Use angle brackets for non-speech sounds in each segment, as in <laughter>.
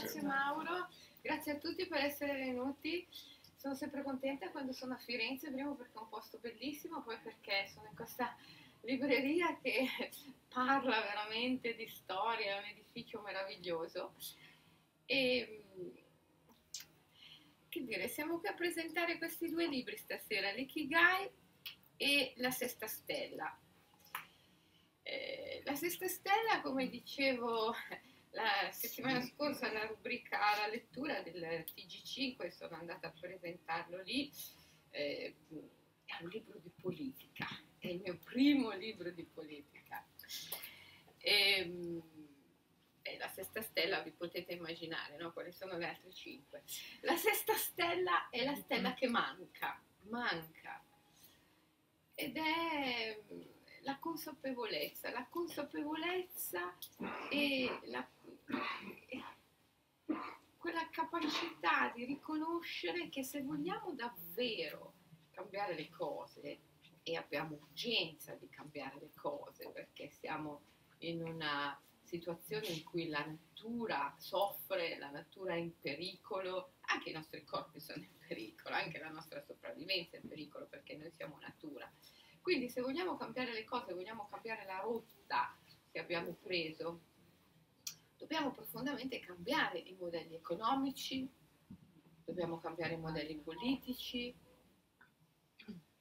grazie Mauro, grazie a tutti per essere venuti. Sono sempre contenta quando sono a Firenze, primo perché è un posto bellissimo, poi perché sono in questa libreria che <laughs> parla veramente di storia, è un edificio meraviglioso. E che dire, siamo qui a presentare questi due libri stasera, l'Ikigai e La Sesta Stella. Eh, la Sesta Stella, come dicevo la settimana scorsa, la rubrica alla lettura del TG5, sono andata a presentarlo lì, eh, è un libro di politica, è il mio primo libro di politica. E, ehm, e la sesta stella vi potete immaginare, no? Quali sono le altre cinque? La sesta stella è la stella che manca, manca. Ed è la consapevolezza, la consapevolezza e la, quella capacità di riconoscere che se vogliamo davvero cambiare le cose, e abbiamo urgenza di cambiare le cose perché siamo in una situazione in cui la natura soffre, la natura è in pericolo, anche i nostri corpi sono in pericolo, anche la nostra sopravvivenza è in pericolo perché noi siamo natura. Quindi se vogliamo cambiare le cose, vogliamo cambiare la rotta che abbiamo preso, dobbiamo profondamente cambiare i modelli economici, dobbiamo cambiare i modelli politici,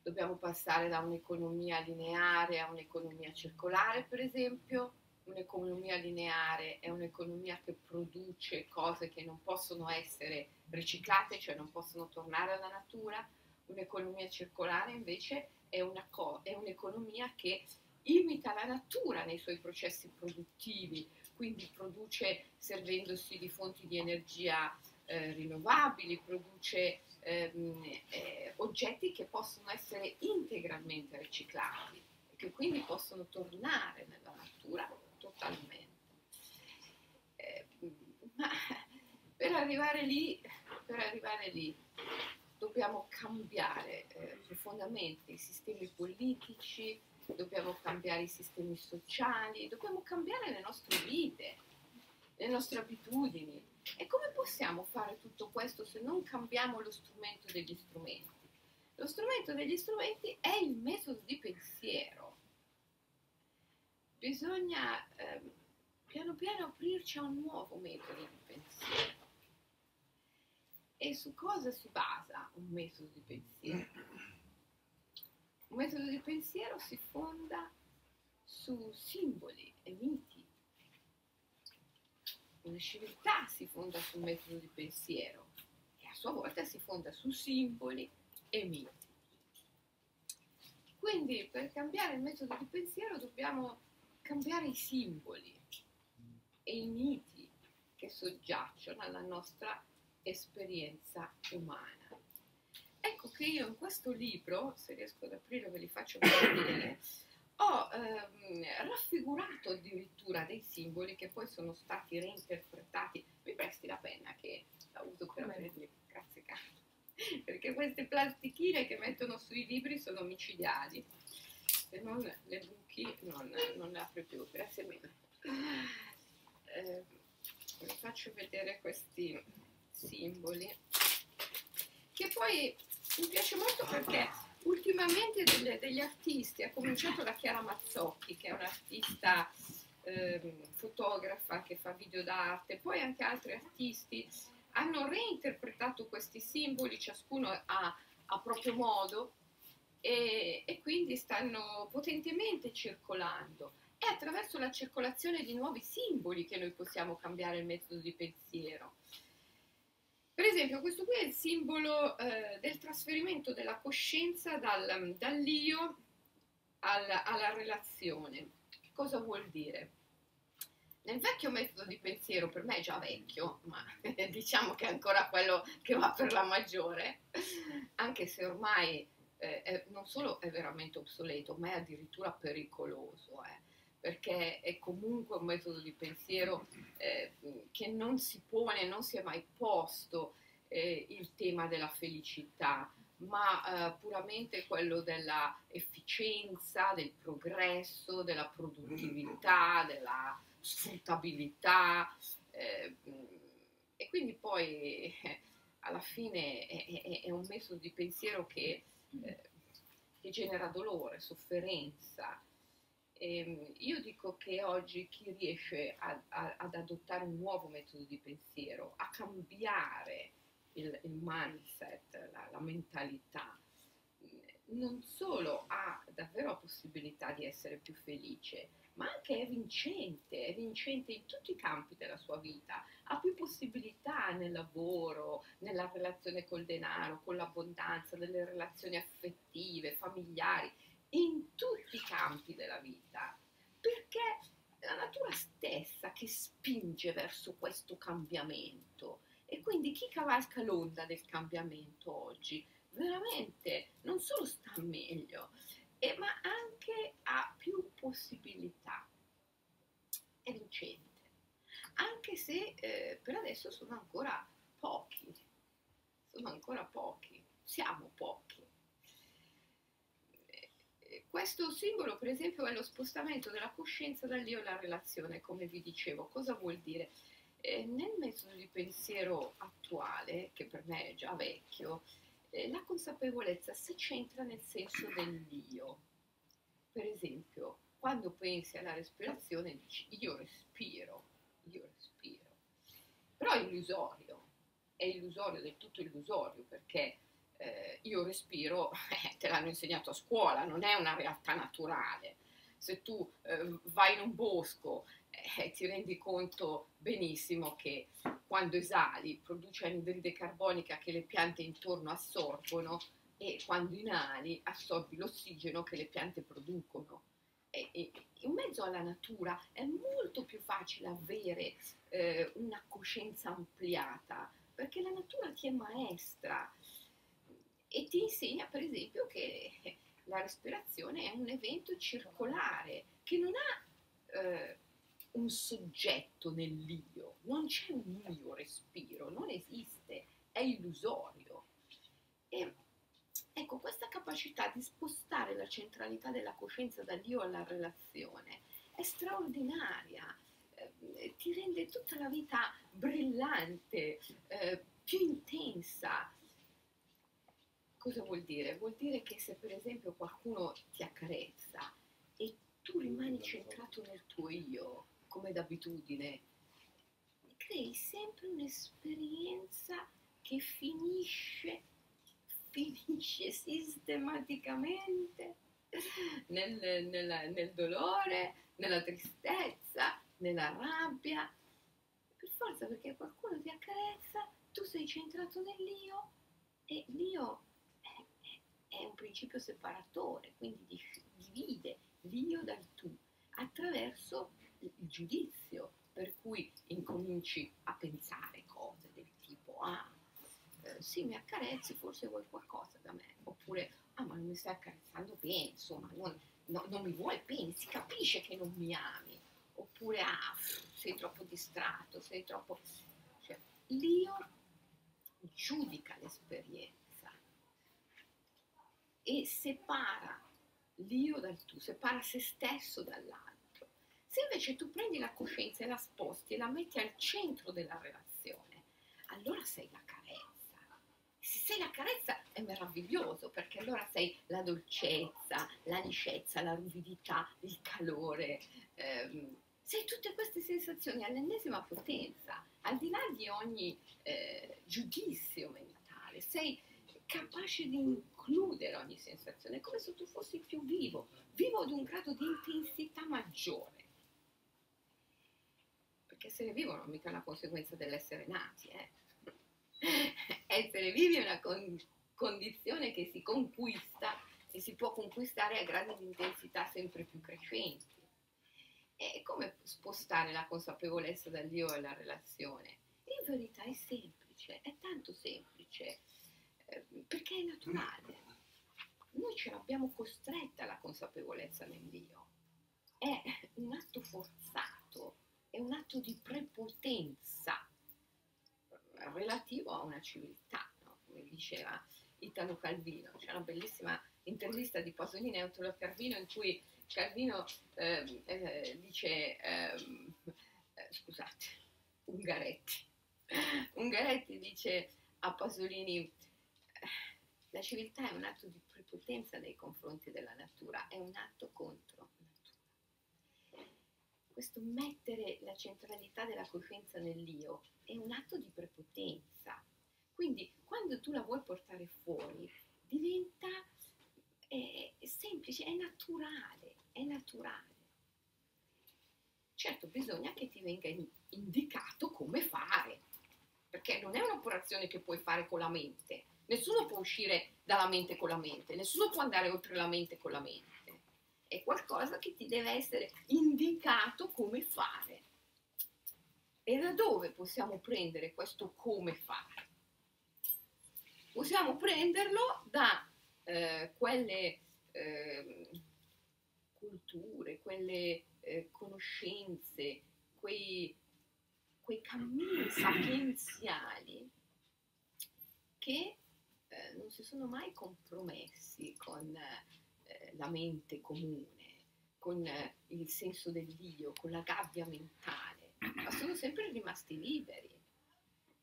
dobbiamo passare da un'economia lineare a un'economia circolare, per esempio. Un'economia lineare è un'economia che produce cose che non possono essere riciclate, cioè non possono tornare alla natura. Un'economia circolare invece è, un'economia che imita la natura nei suoi processi produttivi, quindi produce servendosi di fonti di energia eh, rinnovabili, produce ehm, eh, oggetti che possono essere integralmente riciclati e che quindi possono tornare nella natura totalmente. Eh, ma <laughs> per arrivare lì, per arrivare lì dobbiamo cambiare eh, profondamente i sistemi politici, dobbiamo cambiare i sistemi sociali, dobbiamo cambiare le nostre vite, le nostre abitudini. E come possiamo fare tutto questo se non cambiamo lo strumento degli strumenti? Lo strumento degli strumenti è il metodo di pensiero. Bisogna eh, piano piano aprirci a un nuovo metodo di pensiero e su cosa si basa un metodo di pensiero? Un metodo di pensiero si fonda su simboli e miti. Una civiltà si fonda sul metodo di pensiero e a sua volta si fonda su simboli e miti. Quindi per cambiare il metodo di pensiero dobbiamo cambiare i simboli e i miti che soggiacciono alla nostra esperienza umana. Ecco che io in questo libro, se riesco ad aprirlo ve li faccio vedere, ho ehm, raffigurato addirittura dei simboli che poi sono stati reinterpretati. Mi presti la penna che la uso per aprirli? Grazie caro. Perché queste plastichine che mettono sui libri sono micidiali. Se non le buchi non, non le apro più. Grazie mille. Eh, vi faccio vedere questi simboli, che poi mi piace molto perché ultimamente delle, degli artisti, ha cominciato la Chiara Mazzocchi, che è un'artista eh, fotografa che fa video d'arte, poi anche altri artisti hanno reinterpretato questi simboli, ciascuno a, a proprio modo, e, e quindi stanno potentemente circolando. È attraverso la circolazione di nuovi simboli che noi possiamo cambiare il metodo di pensiero. Per esempio, questo qui è il simbolo eh, del trasferimento della coscienza dal, dall'io al, alla relazione. Che cosa vuol dire? Nel vecchio metodo di pensiero, per me è già vecchio, ma <laughs> diciamo che è ancora quello che va per la maggiore, anche se ormai eh, è, non solo è veramente obsoleto, ma è addirittura pericoloso. Eh perché è comunque un metodo di pensiero eh, che non si pone, non si è mai posto eh, il tema della felicità, ma eh, puramente quello della efficienza, del progresso, della produttività, della sfruttabilità. Eh, quindi poi eh, alla fine è, è, è, un metodo di pensiero che, eh, che genera dolore, sofferenza. Ehm, io dico che oggi chi riesce a, a, ad adottare un nuovo metodo di pensiero, a cambiare il, il mindset, la, la mentalità, non solo ha davvero la possibilità di essere più felice, ma anche è vincente, è vincente in tutti i campi della sua vita, ha più possibilità nel lavoro, nella relazione col denaro, con l'abbondanza, nelle relazioni affettive, familiari, in tutti i campi della vita, perché la natura stessa che spinge verso questo cambiamento. E quindi chi cavalca l'onda del cambiamento oggi veramente non solo sta meglio, eh, ma anche ha più possibilità. È vincente. Anche se eh, per adesso sono ancora pochi. Sono ancora pochi. Siamo pochi. Questo simbolo, per esempio, è lo spostamento della coscienza dall'io alla relazione, come vi dicevo. Cosa vuol dire? Eh, nel metodo di pensiero attuale, che per me è già vecchio, eh, la consapevolezza si centra nel senso dell'io. Per esempio, quando pensi alla respirazione dici io respiro, io respiro. Però è illusorio, è illusorio, del tutto illusorio, perché eh, io respiro, <laughs> eh, te l'hanno insegnato a scuola, non è una realtà naturale. Se tu eh, vai in un bosco eh, ti rendi conto benissimo che quando esali produce anidride carbonica che le piante intorno assorbono e quando inali assorbi l'ossigeno che le piante producono. E, e, in mezzo alla natura è molto più facile avere eh, una coscienza ampliata perché la natura ti è maestra e ti insegna per esempio che <laughs> la respirazione è un evento circolare che non ha eh, un soggetto nell'io, non c'è un io respiro, non esiste, è illusorio. E ecco, questa capacità di spostare la centralità della coscienza dall'io alla relazione è straordinaria, eh, ti rende tutta la vita brillante, eh, più intensa. Cosa vuol dire? Vuol dire che se per esempio qualcuno ti accarezza e tu rimani centrato nel tuo io, come d'abitudine, crei sempre un'esperienza che finisce, finisce sistematicamente nel, nel, nel dolore, nella tristezza, nella rabbia. Per forza perché qualcuno ti accarezza, tu sei centrato nell'io e l'io è un principio separatore, quindi divide l'io dal tu attraverso il giudizio, per cui incominci a pensare cose del tipo, ah, eh, sì, mi accarezzi, forse vuoi qualcosa da me, oppure, ah, ma non mi stai accarezzando bene, insomma, non, no, non mi vuoi bene, si capisce che non mi ami, oppure, ah, sei troppo distratto, sei troppo... Cioè, l'io giudica l'esperienza e separa l'io dal tu, separa se stesso dall'altro. Se invece tu prendi la coscienza e la sposti e la metti al centro della relazione, allora sei la carezza. Se sei la carezza è meraviglioso perché allora sei la dolcezza, la liscezza, la ruvidità, il calore. Ehm, sei tutte queste sensazioni all'ennesima potenza, al di là di ogni eh, giudizio mentale. Sei capace di includere ogni sensazione, come se tu fossi più vivo, vivo ad un grado di intensità maggiore perché essere vivo non è mica una conseguenza dell'essere nati, eh. <laughs> essere vivi è una con- condizione che si conquista e si può conquistare a gradi di intensità sempre più crescenti. E come spostare la consapevolezza dall'io alla relazione? In verità è semplice, è tanto semplice, perché è naturale. Noi ce l'abbiamo costretta la consapevolezza nell'io. È un atto forzato è un atto di prepotenza relativo a una civiltà, no? come diceva Italo Calvino. C'è una bellissima intervista di Pasolini a Italo Calvino in cui Calvino eh, eh, dice, ehm, eh, scusate, Ungaretti Ungaretti dice a Pasolini, la civiltà è un atto di prepotenza nei confronti della natura, è un atto contro natura. Questo mettere la centralità della coscienza nell'io è un atto di prepotenza. Quindi quando tu la vuoi portare fuori, diventa è, è semplice, è naturale, è naturale. Certo, bisogna che ti venga indicato come fare, perché non è un'operazione che puoi fare con la mente. Nessuno può uscire dalla mente con la mente, nessuno può andare oltre la mente con la mente. È qualcosa che ti deve essere indicato come fare. E da dove possiamo prendere questo come fare? Possiamo prenderlo da eh, quelle eh, culture, quelle eh, conoscenze, quei, quei cammini sapienziali che eh, non si sono mai compromessi con eh, la mente comune, con eh, il senso dell'io, con la gabbia mentale, ma sono sempre rimasti liberi.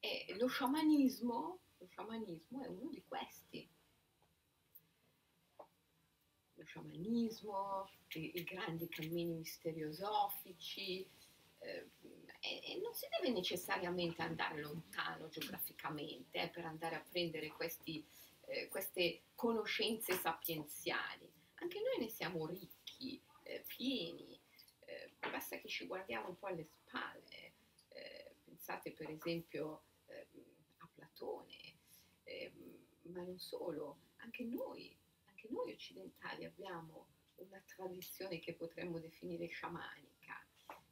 E lo sciamanismo, lo sciamanismo è uno di questi lo sciamanismo, i, i grandi cammini misteriosofici, eh, e, e, non si deve necessariamente andare lontano geograficamente eh, per andare a prendere questi, eh, queste conoscenze sapienziali. Anche noi ne siamo ricchi, eh, pieni, eh, basta che ci guardiamo un po' alle spalle. Eh, pensate per esempio a Platone, ma non solo, anche noi anche noi occidentali abbiamo una tradizione che potremmo definire sciamanica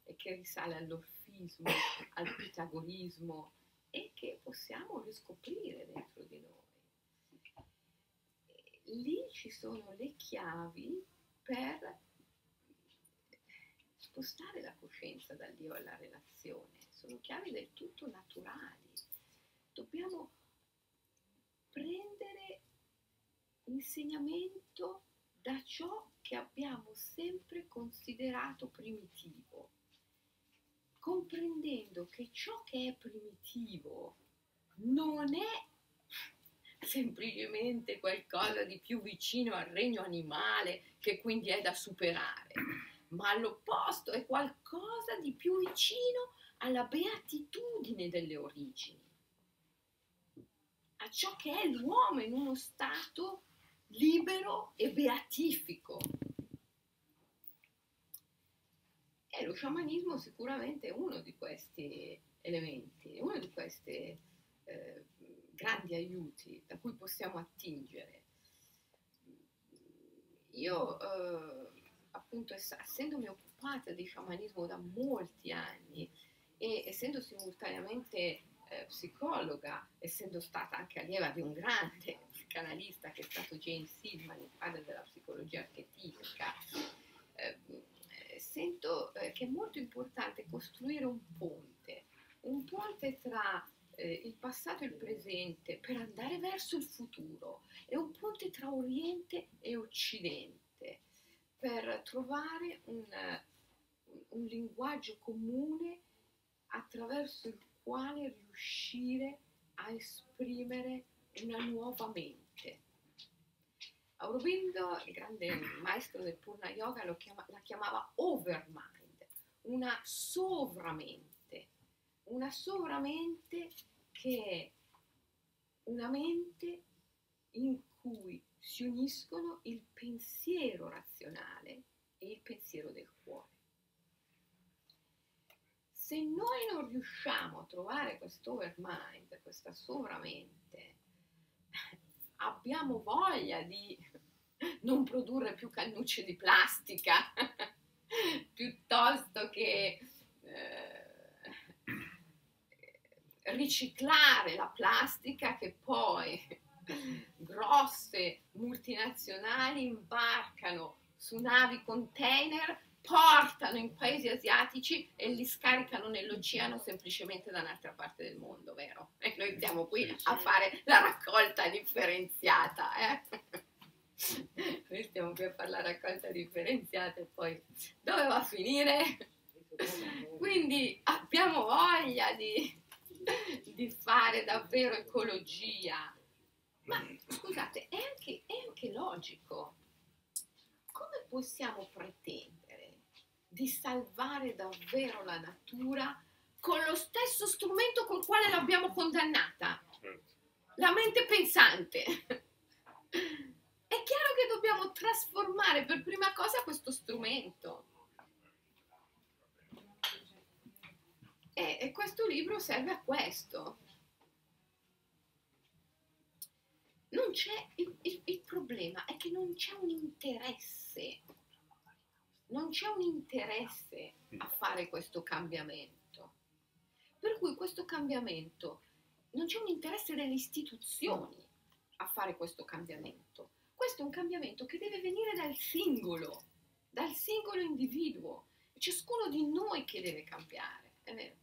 e che risale all'orfismo, <coughs> al pitagorismo e che possiamo riscoprire dentro di noi. Lì ci sono le chiavi per spostare la coscienza dall'io alla relazione, sono chiavi del tutto naturali. Dobbiamo prendere insegnamento da ciò che abbiamo sempre considerato primitivo, comprendendo che ciò che è primitivo non è semplicemente qualcosa di più vicino al regno animale che quindi è da superare, ma all'opposto è qualcosa di più vicino alla beatitudine delle origini, a ciò che è l'uomo in uno stato libero e beatifico. E lo sciamanismo sicuramente è uno di questi elementi, uno di questi eh, grandi aiuti da cui possiamo attingere. Io, eh, appunto, essendomi occupata di sciamanismo da molti anni e essendo simultaneamente eh, psicologa, essendo stata anche allieva di un grande <laughs> psicanalista che è stato James Silman, il padre della psicologia archetipica, eh, sento eh, che è molto importante costruire un ponte, un ponte tra eh, il passato e il presente per andare verso il futuro, è un ponte tra Oriente e Occidente per trovare un, un linguaggio comune attraverso il quale riuscire a esprimere una nuova mente. Aurobindo, il grande maestro del Purna Yoga, chiama, la chiamava overmind, una sovramente, una sovramente che è una mente in cui si uniscono il pensiero razionale e il pensiero del cuore. Se noi non riusciamo a trovare questo overmind, questa sovramente, abbiamo voglia di non produrre più cannucce di plastica <laughs> piuttosto che eh, riciclare la plastica che poi <laughs> grosse multinazionali imbarcano su navi container portano in paesi asiatici e li scaricano nell'oceano semplicemente da un'altra parte del mondo, vero? E noi siamo qui a fare la raccolta differenziata, eh? <laughs> Noi stiamo qui a fare la raccolta differenziata e poi dove va a finire? Quindi abbiamo voglia di di fare davvero ecologia. Ma scusate, è anche, è anche logico. Come possiamo pretendere di salvare davvero la natura con lo stesso strumento col quale l'abbiamo condannata? Certo. La mente pensante. È chiaro che dobbiamo trasformare per prima cosa questo strumento. E, e questo libro serve a questo. Non c'è, il, il- il problema è che non c'è un interesse, non c'è un interesse a fare questo cambiamento. Per cui questo cambiamento, non c'è un interesse delle istituzioni a fare questo cambiamento. Questo è un cambiamento che deve venire dal singolo, dal singolo individuo. Ciascuno di noi che deve cambiare, è vero?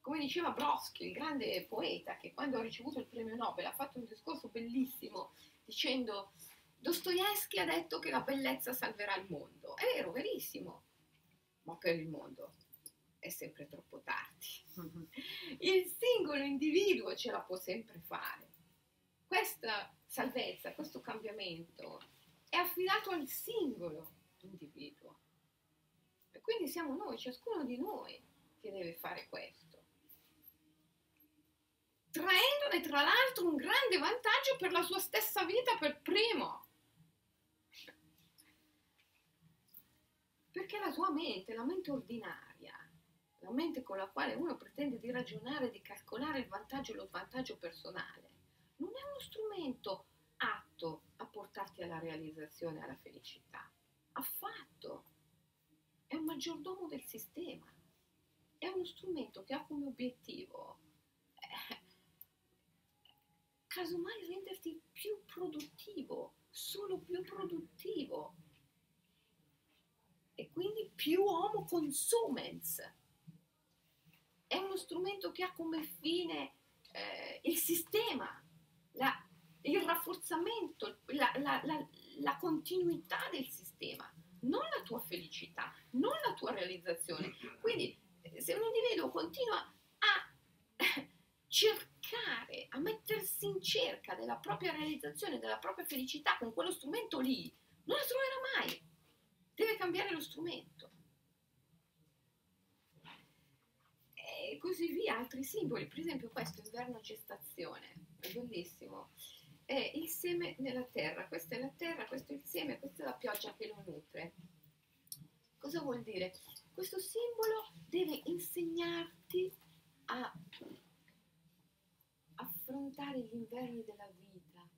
Come diceva Brodsky, il grande poeta, che quando ha ricevuto il premio Nobel ha fatto un discorso bellissimo dicendo Dostoevsky ha detto che la bellezza salverà il mondo. È vero, verissimo, ma per il mondo è sempre troppo tardi. <laughs> Il singolo individuo ce la può sempre fare. Questa salvezza, questo cambiamento è affidato al singolo individuo. E quindi siamo noi, ciascuno di noi, che deve fare questo. Traendone tra l'altro un grande vantaggio per la sua stessa vita per primo. Perché la tua mente, la mente ordinaria, la mente con la quale uno pretende di ragionare, di calcolare il vantaggio e lo svantaggio personale, non è uno strumento atto a portarti alla realizzazione alla felicità. Affatto. È un maggiordomo del sistema. È uno strumento che ha come obiettivo, eh, casomai, renderti più produttivo, solo più produttivo. E quindi più homo consumens. È uno strumento che ha come fine eh, il sistema, la- il rafforzamento, la, la- la- continuità del sistema, non la tua felicità, non la tua realizzazione. Quindi eh, se un individuo continua a <laughs> cercare, a mettersi in cerca della propria realizzazione, della propria felicità con quello strumento lì, non la troverà mai. Deve cambiare lo strumento. E così via, altri simboli. Per esempio questo, inverno gestazione, è bellissimo. È il seme nella terra, questa è la terra, questo è il seme, questa è la pioggia che lo nutre. Cosa vuol dire? Questo simbolo deve insegnarti a affrontare gli inverni della vita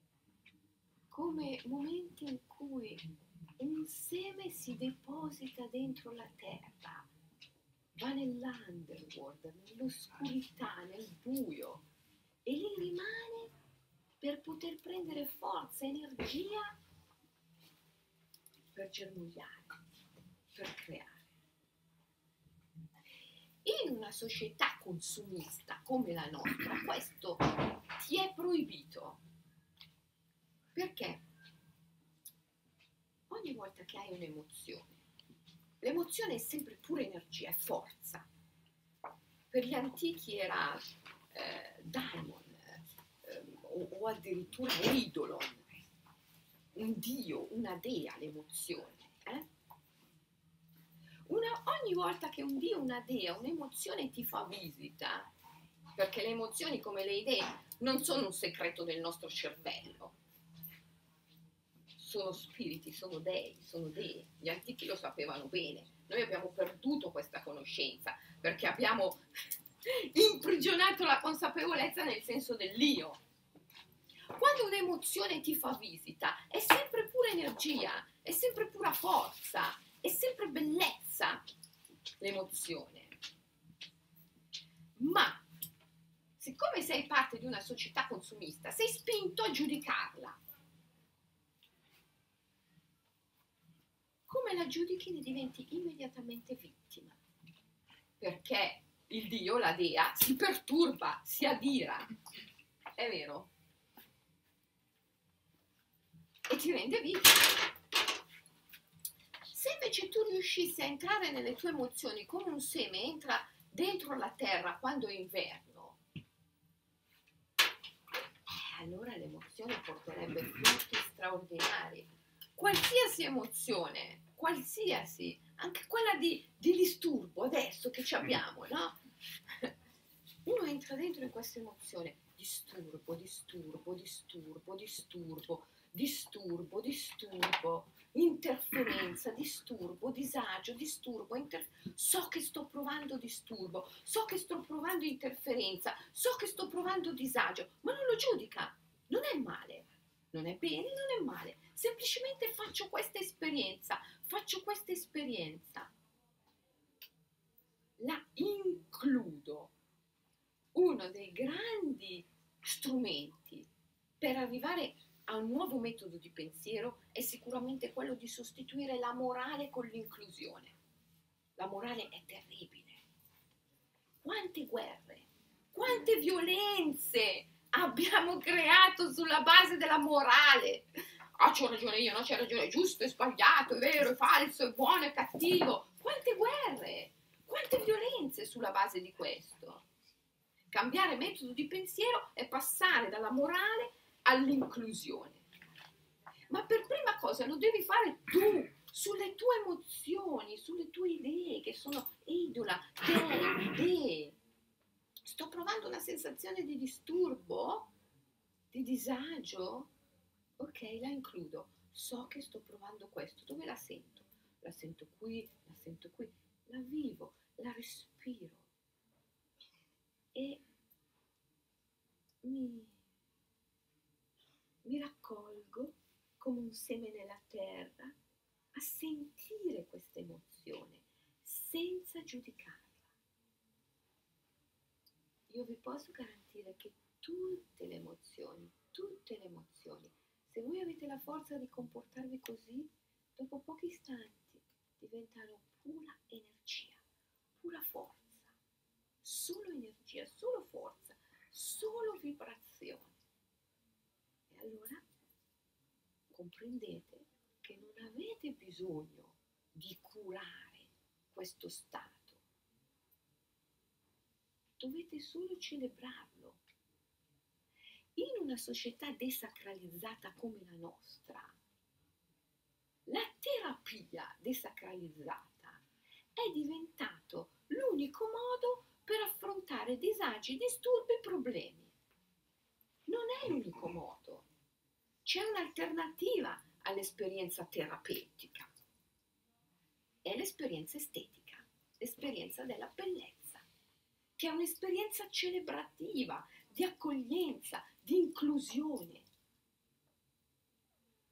come momenti in cui si deposita dentro la terra, va nell'underworld, nell'oscurità, nel buio e lì rimane per poter prendere forza, energia per germogliare, per creare. In una società consumista come la nostra, questo ti è proibito. Perché? Ogni volta che hai un'emozione, l'emozione è sempre pura energia, è forza. Per gli antichi era eh, daimon eh, o, o addirittura idolon, un dio, una dea l'emozione. eh? Una- ogni volta che un dio, una dea, un'emozione ti fa visita, perché le emozioni come le idee non sono un segreto del nostro cervello, sono spiriti, sono dei, sono dei. Gli antichi lo sapevano bene. Noi abbiamo perduto questa conoscenza perché abbiamo <laughs> imprigionato la consapevolezza nel senso dell'io. Quando un'emozione ti fa visita è sempre pura energia, è sempre pura forza, è sempre bellezza l'emozione. Ma siccome sei parte di una società consumista, sei spinto a giudicarla. Come la giudichi ne diventi immediatamente vittima. Perché il Dio, la Dea, si perturba, si adira. È vero? E ti rende vittima. Se invece tu riuscissi a entrare nelle tue emozioni come un seme entra dentro la terra quando è inverno allora l'emozione porterebbe frutti straordinari. Qualsiasi emozione, qualsiasi, anche quella di, di disturbo adesso che ci abbiamo, no? Uno entra dentro in questa emozione, disturbo, disturbo, disturbo, disturbo, disturbo, disturbo, interferenza, disturbo, disagio, disturbo, inter... so che sto provando disturbo, so che sto provando interferenza, so che sto provando disagio, ma non lo giudica, non è male, non è bene, non è male, semplicemente faccio questa esperienza, faccio questa esperienza, la includo. Uno dei grandi strumenti per arrivare a un nuovo metodo di pensiero è sicuramente quello di sostituire la morale con l'inclusione. La morale è terribile. Quante guerre, quante violenze abbiamo creato sulla base della morale. Ah, c'ho ragione io, no, c'è ragione, è giusto, è sbagliato, falso, è buono, è cattivo. Quante guerre, quante violenze sulla base di questo. Cambiare metodo di pensiero è passare dalla morale all'inclusione. Ma per prima cosa lo devi fare tu, sulle tue emozioni, sulle tue idee, che sono idola, te, idee. Sto provando una sensazione di disturbo, di disagio. Ok, la includo. So che sto provando questo. Dove la sento? La sento qui, la sento qui. La vivo, la respiro. E mi mi raccolgo come un seme nella terra a sentire questa emozione senza giudicarla. Io vi posso garantire che tutte le emozioni, tutte le emozioni, se voi avete la forza di comportarvi così, dopo pochi istanti diventano pura energia, pura forza, solo energia, solo forza, solo vibrazione allora comprendete che non avete bisogno di curare questo stato. Dovete solo celebrarlo. In una società desacralizzata come la nostra, la terapia desacralizzata è diventato l'unico modo per affrontare disagi, disturbi e problemi. Non è l'unico modo c'è un'alternativa all'esperienza terapeutica. È l'esperienza estetica, l'esperienza della bellezza, che è un'esperienza celebrativa, di accoglienza, di inclusione.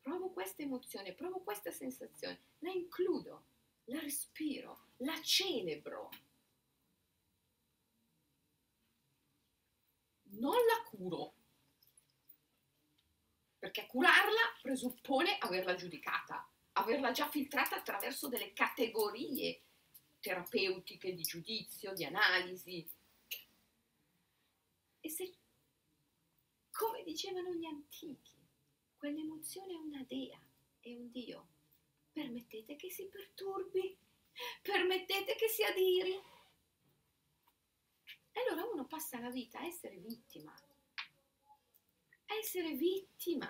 Provo questa emozione, provo questa sensazione, la includo, la respiro, la celebro. Non la curo, perché curarla presuppone averla giudicata, averla già filtrata attraverso delle categorie terapeutiche di giudizio, di analisi. E se, come dicevano gli antichi, quell'emozione è una dea, è un dio, permettete che si perturbi, permettete che si adiri. E allora uno passa la vita a essere vittima essere vittima.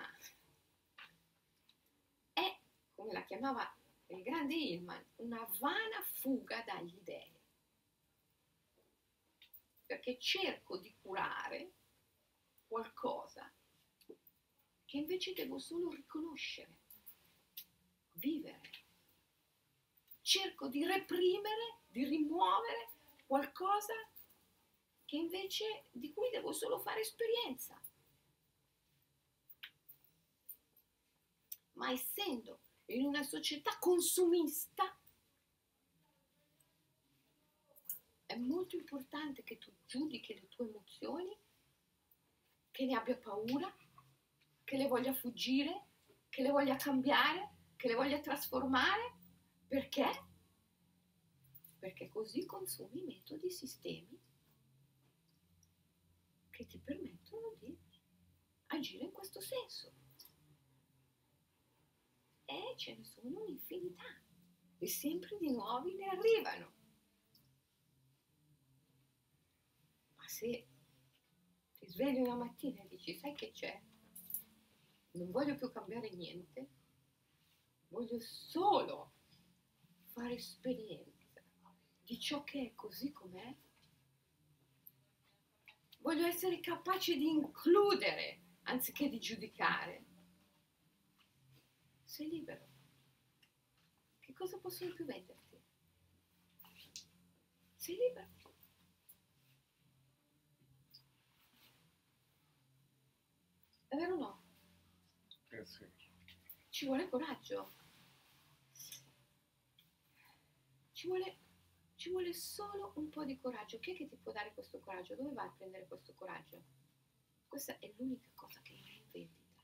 È, come la chiamava il grande Hillman, una vana fuga dagli dèi. Perché cerco di curare qualcosa che invece devo solo riconoscere, vivere. Cerco di reprimere, di rimuovere qualcosa che invece di cui devo solo fare esperienza. ma essendo in una società consumista, è molto importante che tu giudichi le tue emozioni, che ne abbia paura, che le voglia fuggire, che le voglia cambiare, che le voglia trasformare. Perché? Perché così consumi metodi, sistemi che ti permettono di agire in questo senso e ce ne sono un'infinità e sempre di nuovi ne arrivano. Ma se ti svegli una mattina e dici sai che c'è? Non voglio più cambiare niente, voglio solo fare esperienza di ciò che è così com'è. Voglio essere capace di includere anziché di giudicare. Sei libero. Che cosa possono più venderti? Sei libero. È vero o no? Ci vuole coraggio. Ci vuole, ci vuole solo un po' di coraggio. Chi è che ti può dare questo coraggio? Dove vai a prendere questo coraggio? Questa è l'unica cosa che non è in vendita.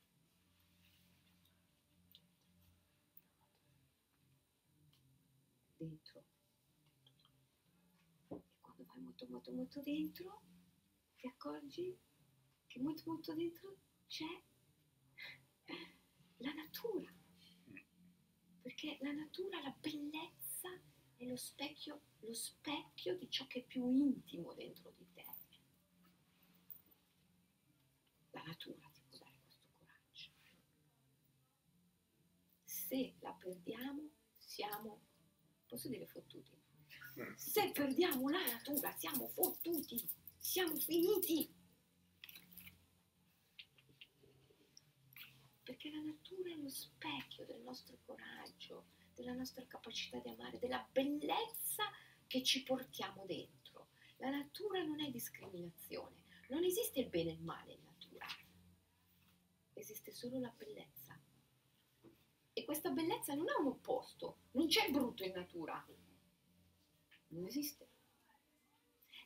Dentro. E quando vai molto molto molto dentro, ti accorgi che molto molto dentro c'è la natura. Perché la natura, la bellezza è lo specchio, lo specchio di ciò che è più intimo dentro di te. La natura ti può dare questo coraggio. Se la perdiamo, siamo, posso dire fottuti? Se perdiamo la natura, siamo fottuti, siamo finiti. Perché la natura è lo specchio del nostro coraggio, della nostra capacità di amare, della bellezza che ci portiamo dentro. La natura non è discriminazione, non esiste il bene e il male in natura, esiste solo la bellezza. E questa bellezza non ha un opposto, non c'è brutto in natura, non esiste.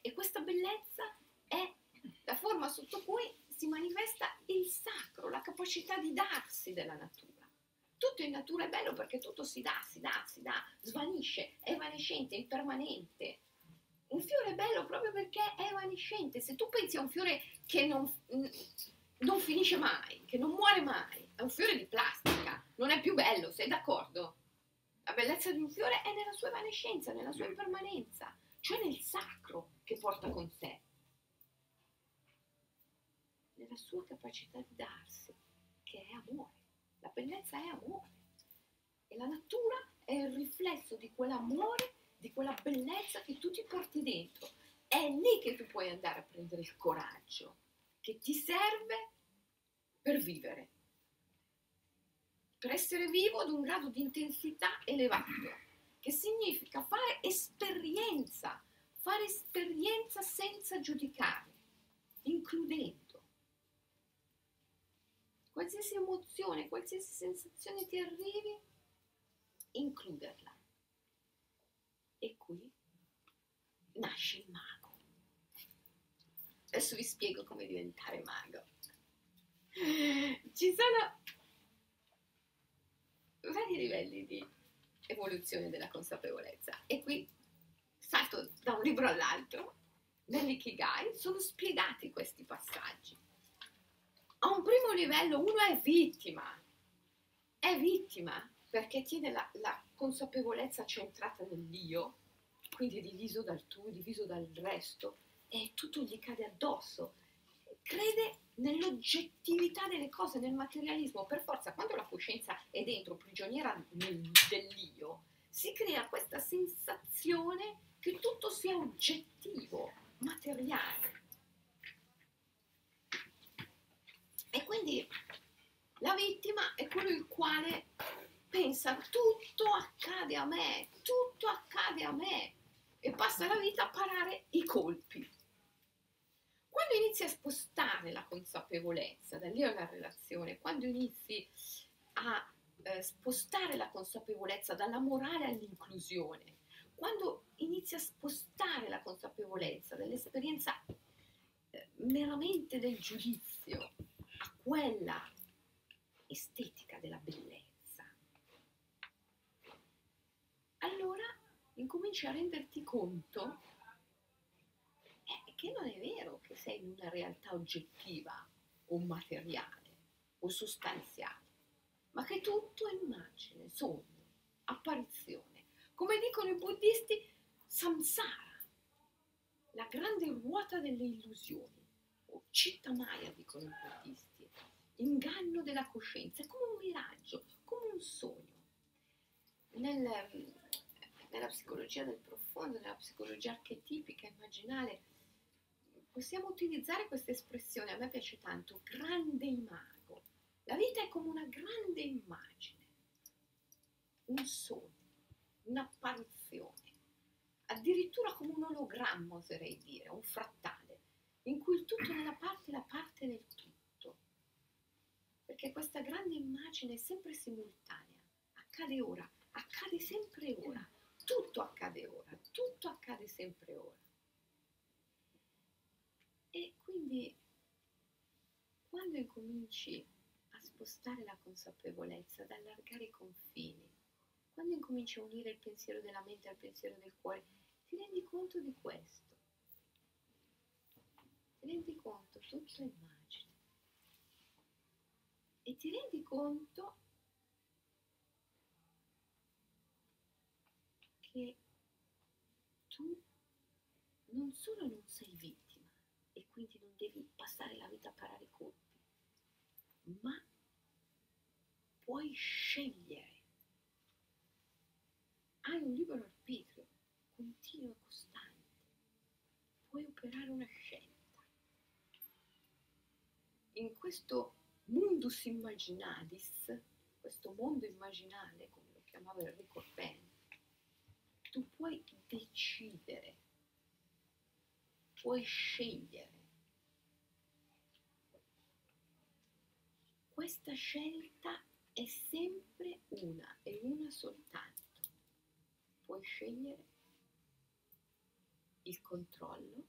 E questa bellezza è la forma sotto cui si manifesta il sacro, la capacità di darsi della natura. Tutto in natura è bello perché tutto si dà, si dà, si dà, svanisce, è evanescente, è impermanente. Un fiore è bello proprio perché è evanescente. Se tu pensi a un fiore che non, non finisce mai, che non muore mai, è un fiore di plastica, non è più bello, sei d'accordo? La bellezza di un fiore è nella sua evanescenza, nella sua impermanenza, cioè nel sacro che porta con sé nella sua capacità di darsi, che è amore. La bellezza è amore. E la natura è il riflesso di quell'amore, di quella bellezza che tu ti porti dentro. È lì che tu puoi andare a prendere il coraggio che ti serve per vivere, per essere vivo ad un grado di intensità elevato, che significa fare esperienza, fare esperienza senza giudicare, includendo qualsiasi emozione, qualsiasi sensazione ti arrivi, includerla. E qui nasce il mago. Adesso vi spiego come diventare mago. Ci sono vari livelli di evoluzione della consapevolezza e qui salto da un libro all'altro, nell'Ikigai sono spiegati questi passaggi a un primo livello uno è vittima, è vittima perché tiene la, la consapevolezza centrata nell'io, quindi è diviso dal tu, diviso dal resto, e tutto gli cade addosso. Crede nell'oggettività delle cose, nel materialismo. Per forza, quando la coscienza è dentro, prigioniera nel, dell'io, si crea questa sensazione che tutto sia oggettivo, materiale. E quindi la vittima è quello il quale pensa tutto accade a me, tutto accade a me e passa la vita a parare i colpi. Quando inizi a spostare la consapevolezza da lì alla relazione, quando inizi a eh, spostare la consapevolezza dalla morale all'inclusione, quando inizi a spostare la consapevolezza dall'esperienza eh, meramente del giudizio quella estetica della bellezza, allora incominci a renderti conto eh, che non è vero che sei in una realtà oggettiva o materiale o sostanziale, ma che tutto è immagine, sogno, apparizione. Come dicono i buddisti, samsara, la grande ruota delle illusioni, o citta maya dicono i buddisti inganno della coscienza, è come un miraggio, come un sogno. Nel, nella psicologia del profondo, nella psicologia archetipica, immaginale, possiamo utilizzare questa espressione, a me piace tanto, grande imago. La vita è come una grande immagine, un sogno, un'apparizione, addirittura come un ologramma, oserei dire, un frattale, in cui il tutto nella parte la parte tutto. Perché questa grande immagine è sempre simultanea, accade ora, accade sempre ora, tutto accade ora, tutto accade sempre ora. E quindi quando incominci a spostare la consapevolezza, ad allargare i confini, quando incominci a unire il pensiero della mente al pensiero del cuore, ti rendi conto di questo. Ti rendi conto, tutto è immagine. E ti rendi conto che tu non solo non sei vittima e quindi non devi passare la vita a parare i colpi, ma puoi scegliere. Hai un libero arbitrio, continuo e costante. Puoi operare una scelta. In questo mundus imaginadis, questo mondo immaginale, come lo chiamava Enrico Pen, tu puoi decidere, puoi scegliere. Questa scelta è sempre una e una soltanto. Puoi scegliere il controllo,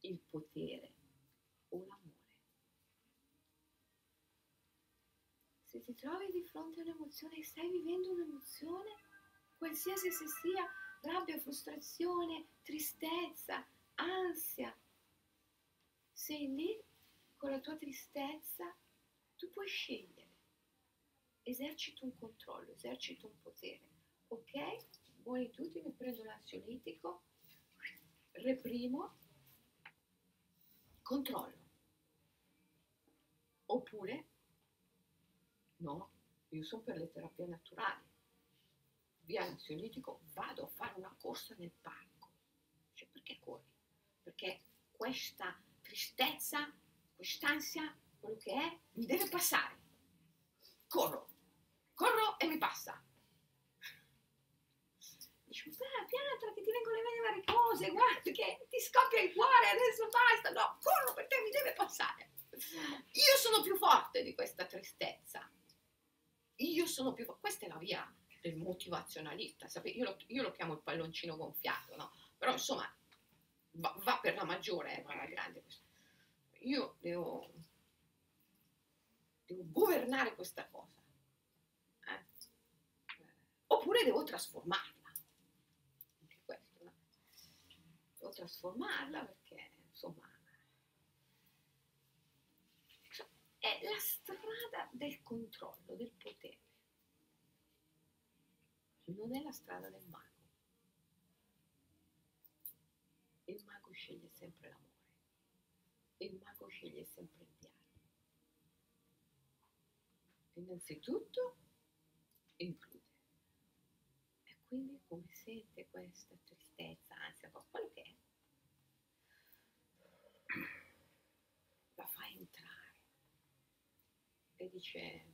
il potere o l'amore. Se ti trovi di fronte a un'emozione e stai vivendo un'emozione, qualsiasi se sia rabbia, frustrazione, tristezza, ansia. Sei lì con la tua tristezza, tu puoi scegliere. Esercito un controllo, esercito un potere. Ok? Buonitudine, prendo l'ansiolitico, reprimo, controllo. Oppure, no, io sono per le terapie naturali via ansiolitico, vado a fare una corsa nel parco. Cioè, perché corri? Perché questa tristezza, quest'ansia, quello che è, mi deve passare. Corro, corro e mi passa. Dici, ah, pianta che ti vengono le vene varie guarda che ti scoppia il cuore, adesso basta. No, corro perché mi deve passare. Io sono più forte di questa tristezza. Io sono più. Questa è la via del motivazionalista, io lo, io lo, chiamo il palloncino gonfiato, no? Però insomma va, va per la maggiore, eh, va la grande. Io devo, devo governare questa cosa. Eh? Oppure devo trasformarla. No? Devo trasformarla perché insomma è la strada del controllo, del potere non è la strada del mago. Il mago sceglie sempre l'amore. Il mago sceglie sempre il dialogo. Innanzitutto include. E quindi come sente questa tristezza, ansia, quello che è, la fa entrare e dice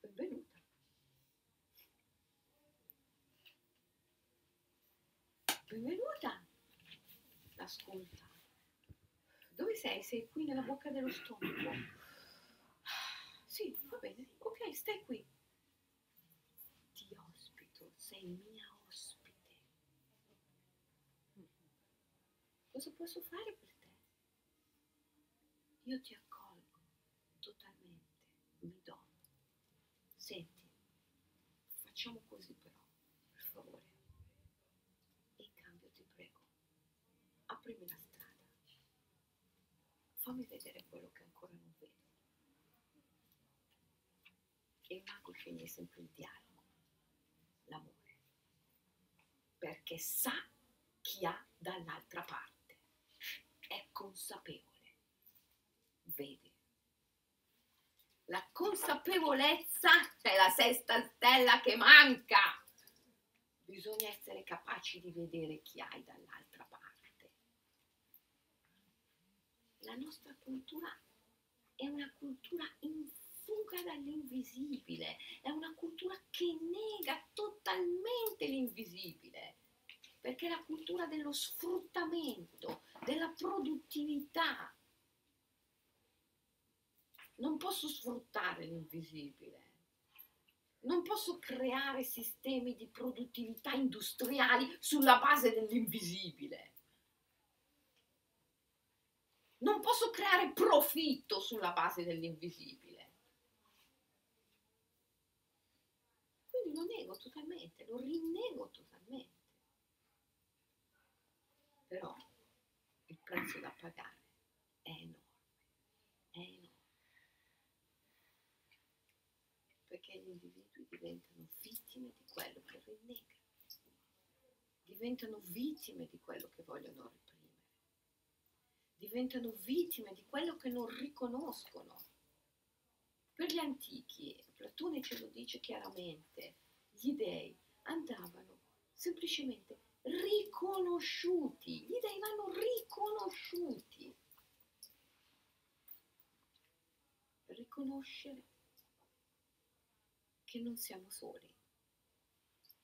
benvenuta benvenuta. Ascolta. Dove sei? Sei qui nella bocca dello stomaco. Sì, va bene. Ok, stai qui. Ti ospito, sei mia ospite. Cosa posso fare per te? Io ti accolgo totalmente, mi do. Senti, facciamo così però, per favore. aprimi la strada, fammi vedere quello che ancora non vedo. Il mago sceglie sempre il dialogo, l'amore, perché sa chi ha dall'altra parte, è consapevole, vede La consapevolezza è la sesta stella che manca. Bisogna essere capaci di vedere chi hai dall'altra parte. La nostra cultura è una cultura in fuga dall'invisibile, è una cultura che nega totalmente l'invisibile, perché è la cultura dello sfruttamento, della produttività. Non posso sfruttare l'invisibile. Non posso creare sistemi di produttività industriali sulla base dell'invisibile. Non posso creare profitto sulla base dell'invisibile. Quindi lo nego totalmente, lo rinnego totalmente. Però il prezzo da pagare è enorme, è enorme. Perché gli individui diventano vittime di quello che rinnegano, diventano vittime di quello che vogliono reprimere, diventano vittime di quello che non riconoscono. Per gli antichi, Platone ce lo dice chiaramente, gli dei andavano semplicemente riconosciuti, gli dei vanno riconosciuti. Riconoscere che non siamo soli,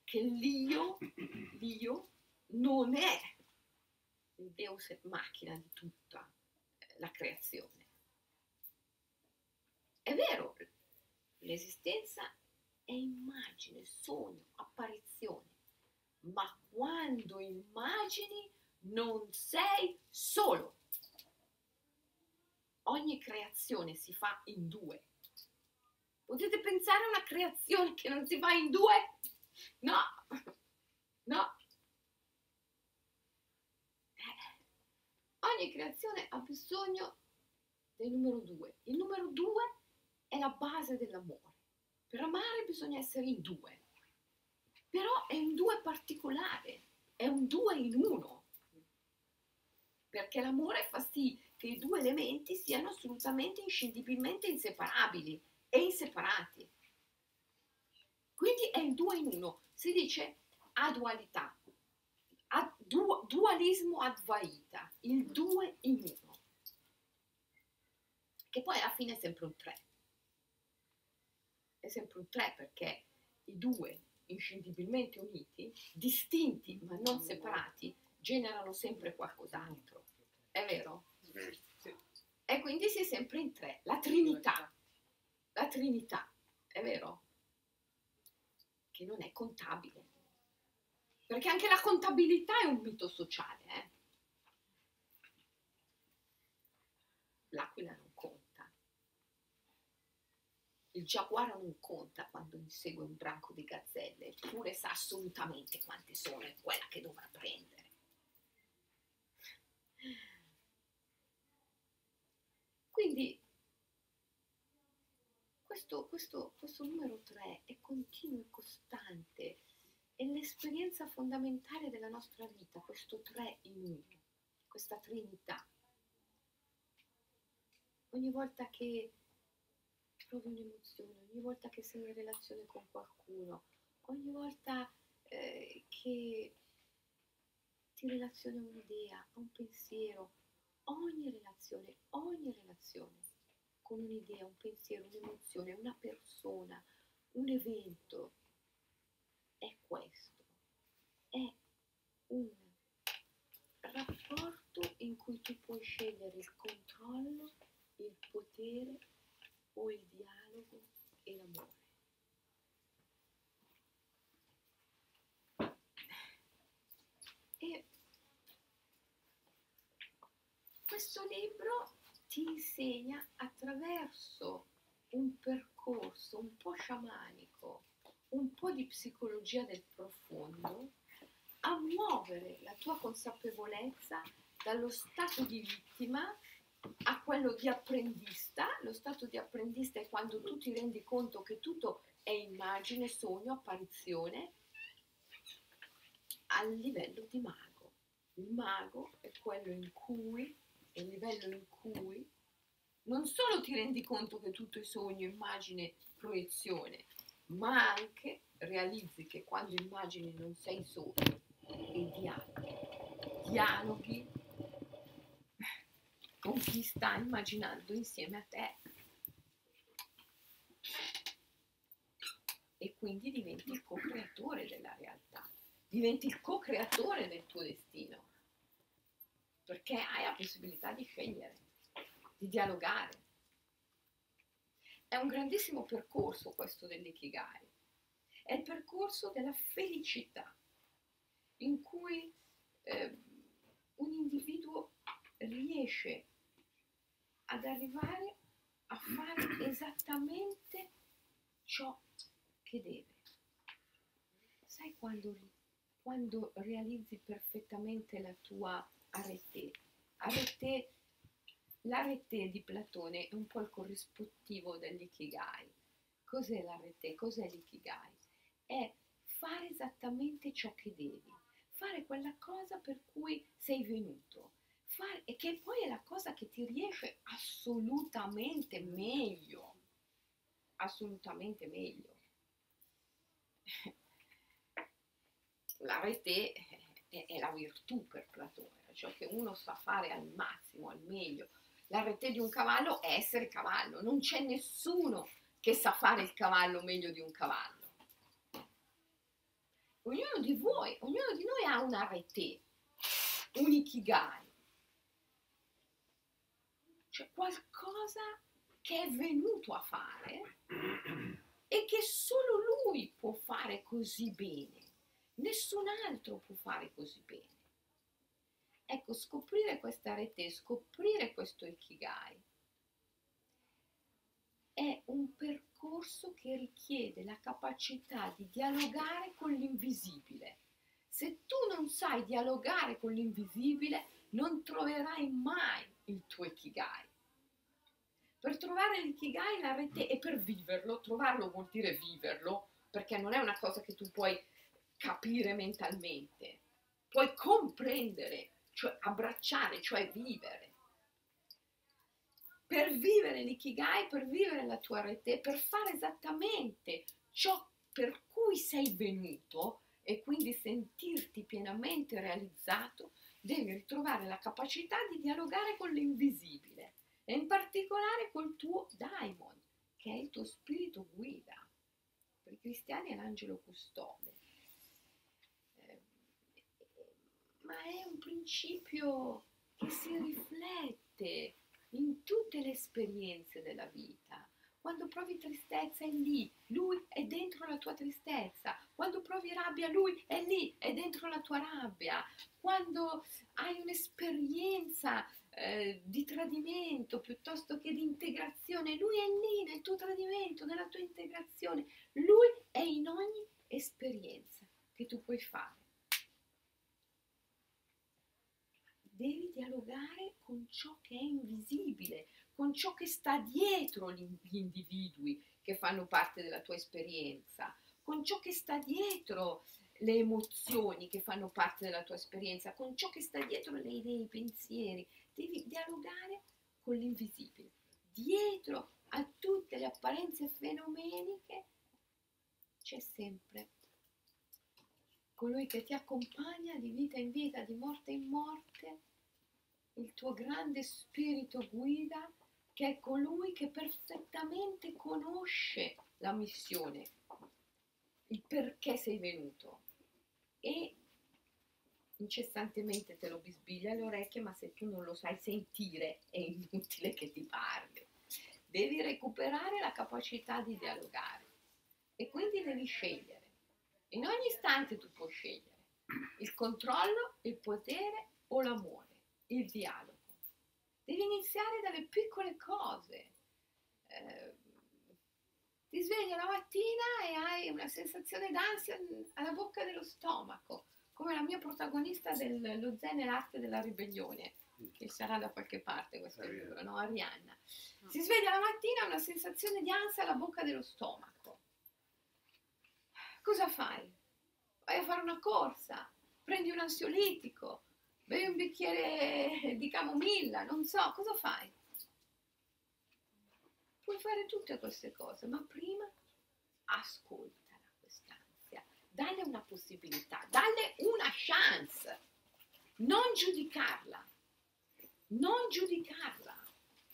che l'io, l'io non è il Deus et macchina di tutta la creazione. È vero, l'esistenza è immagine, sogno, apparizione ma quando immagini non sei solo. Ogni creazione si fa in due. Potete pensare a una creazione che non si fa in due? No, no. Eh. Ogni creazione ha bisogno del numero due. Il numero due è la base dell'amore. Per amare bisogna essere in due però è un due particolare, è un due in uno, perché l'amore fa sì che i due elementi siano assolutamente inscindibilmente inseparabili e inseparati. Quindi è il due in uno, si dice adualità, ad, du, dualismo advaita, il due in uno, che poi alla fine è sempre un tre. È sempre un tre perché i due inscindibilmente uniti, distinti ma non separati, generano sempre qualcos'altro. È vero? E quindi si è sempre in tre. La Trinità. La Trinità, è vero? Che non è contabile. Perché anche la contabilità è un mito sociale. Eh? L'aquila non il giaguaro non conta quando insegue un branco di gazzelle, eppure sa assolutamente quante sono e quella che dovrà prendere. Quindi questo, questo, questo numero 3 è continuo e costante, è l'esperienza fondamentale della nostra vita, questo 3 in uno, questa trinità. Ogni volta che provi un'emozione, ogni volta che sei in relazione con qualcuno, ogni volta eh, che ti relazioni a un'idea, a un pensiero, ogni relazione, ogni relazione con un'idea, un pensiero, un'emozione, una persona, un evento, è questo, è un rapporto in cui tu puoi scegliere il controllo, il potere o il dialogo e l'amore. Questo libro ti insegna attraverso un percorso un po' sciamanico, un po' di psicologia del profondo, a muovere la tua consapevolezza dallo stato di vittima a quello di apprendista. Lo stato di apprendista è quando tu ti rendi conto che tutto è immagine, sogno, apparizione, al livello di mago. Il mago è quello in cui, è il livello in cui non solo ti rendi conto che tutto è sogno, immagine, proiezione, ma anche realizzi che quando immagini non sei solo e dialoghi, dialoghi con chi sta immaginando insieme a te. E quindi diventi il co-creatore della realtà, diventi il co-creatore del tuo destino, perché hai la possibilità di scegliere, di dialogare. È un grandissimo percorso questo dell'ikigai, è il percorso della felicità, in cui eh, un individuo riesce ad arrivare a fare esattamente ciò che deve. Sai quando, quando realizzi perfettamente la tua arete? Arete, l'arete di Platone è un po' il corrispettivo dell'ikigai. Cos'è l'arete? Cos'è l'ikigai? È fare esattamente ciò che devi, fare quella cosa per cui sei venuto, fare, e che poi è la cosa che ti riesce assolutamente meglio, assolutamente meglio. <laughs> La rete è, è la virtù per Platone, ciò che uno sa fare al massimo, al meglio. La rete di un cavallo è essere cavallo, non c'è nessuno che sa fare il cavallo meglio di un cavallo. Ognuno di voi, ognuno di noi ha una rete, un ikigai, cioè qualcosa che è venuto a fare e che solo lui può fare così bene, nessun altro può fare così bene. Ecco, scoprire questa rete, scoprire questo ikigai è un percorso che richiede la capacità di dialogare con l'invisibile. Se tu non sai dialogare con l'invisibile, non troverai mai il tuo ikigai. Per trovare l'ikigai la rete e per viverlo, trovarlo vuol dire viverlo, perché non è una cosa che tu puoi capire mentalmente, puoi comprendere, cioè abbracciare, cioè vivere. Per vivere l'ikigai, per vivere la tua rete, per fare esattamente ciò per cui sei venuto e quindi sentirti pienamente realizzato, devi ritrovare la capacità di dialogare con l'invisibile e in particolare col tuo daimon, che è il tuo spirito guida. Per i cristiani è l'angelo custode. Eh, ma è un principio che si riflette in tutte le esperienze della vita. Quando provi tristezza è lì, lui è dentro la tua tristezza. Quando provi rabbia, lui è lì, è dentro la tua rabbia. Quando hai un'esperienza eh, di tradimento piuttosto che di integrazione, lui è lì nel tuo tradimento, nella tua integrazione. Lui è in ogni esperienza che tu puoi fare. Devi dialogare con ciò che è invisibile, con ciò che sta dietro gli individui che fanno parte della tua esperienza, con ciò che sta dietro le emozioni che fanno parte della tua esperienza, con ciò che sta dietro le idee, i pensieri. Devi dialogare con l'invisibile. Dietro a tutte le apparenze fenomeniche c'è sempre colui che ti accompagna di vita in vita, di morte in morte, il tuo grande spirito guida che è colui che perfettamente conosce la missione, il perché sei venuto e incessantemente te lo bisbiglia alle orecchie, ma se tu non lo sai sentire è inutile che ti parli. Devi recuperare la capacità di dialogare e quindi devi scegliere. In ogni istante tu puoi scegliere il controllo, il potere o l'amore, il dialogo. Devi iniziare dalle piccole cose. Eh, ti svegli la mattina e hai una sensazione d'ansia alla bocca dello stomaco, come la mia protagonista dello Zen e l'arte della ribellione, che sarà da qualche parte questo libro, no? Arianna. Si sveglia la mattina e ha una sensazione di ansia alla bocca dello stomaco. Cosa fai? Vai a fare una corsa, prendi un ansiolitico, bevi un bicchiere di camomilla, non so, cosa fai? fare tutte queste cose, ma prima ascoltala quest'ansia, dalle una possibilità, dalle una chance, non giudicarla, non giudicarla,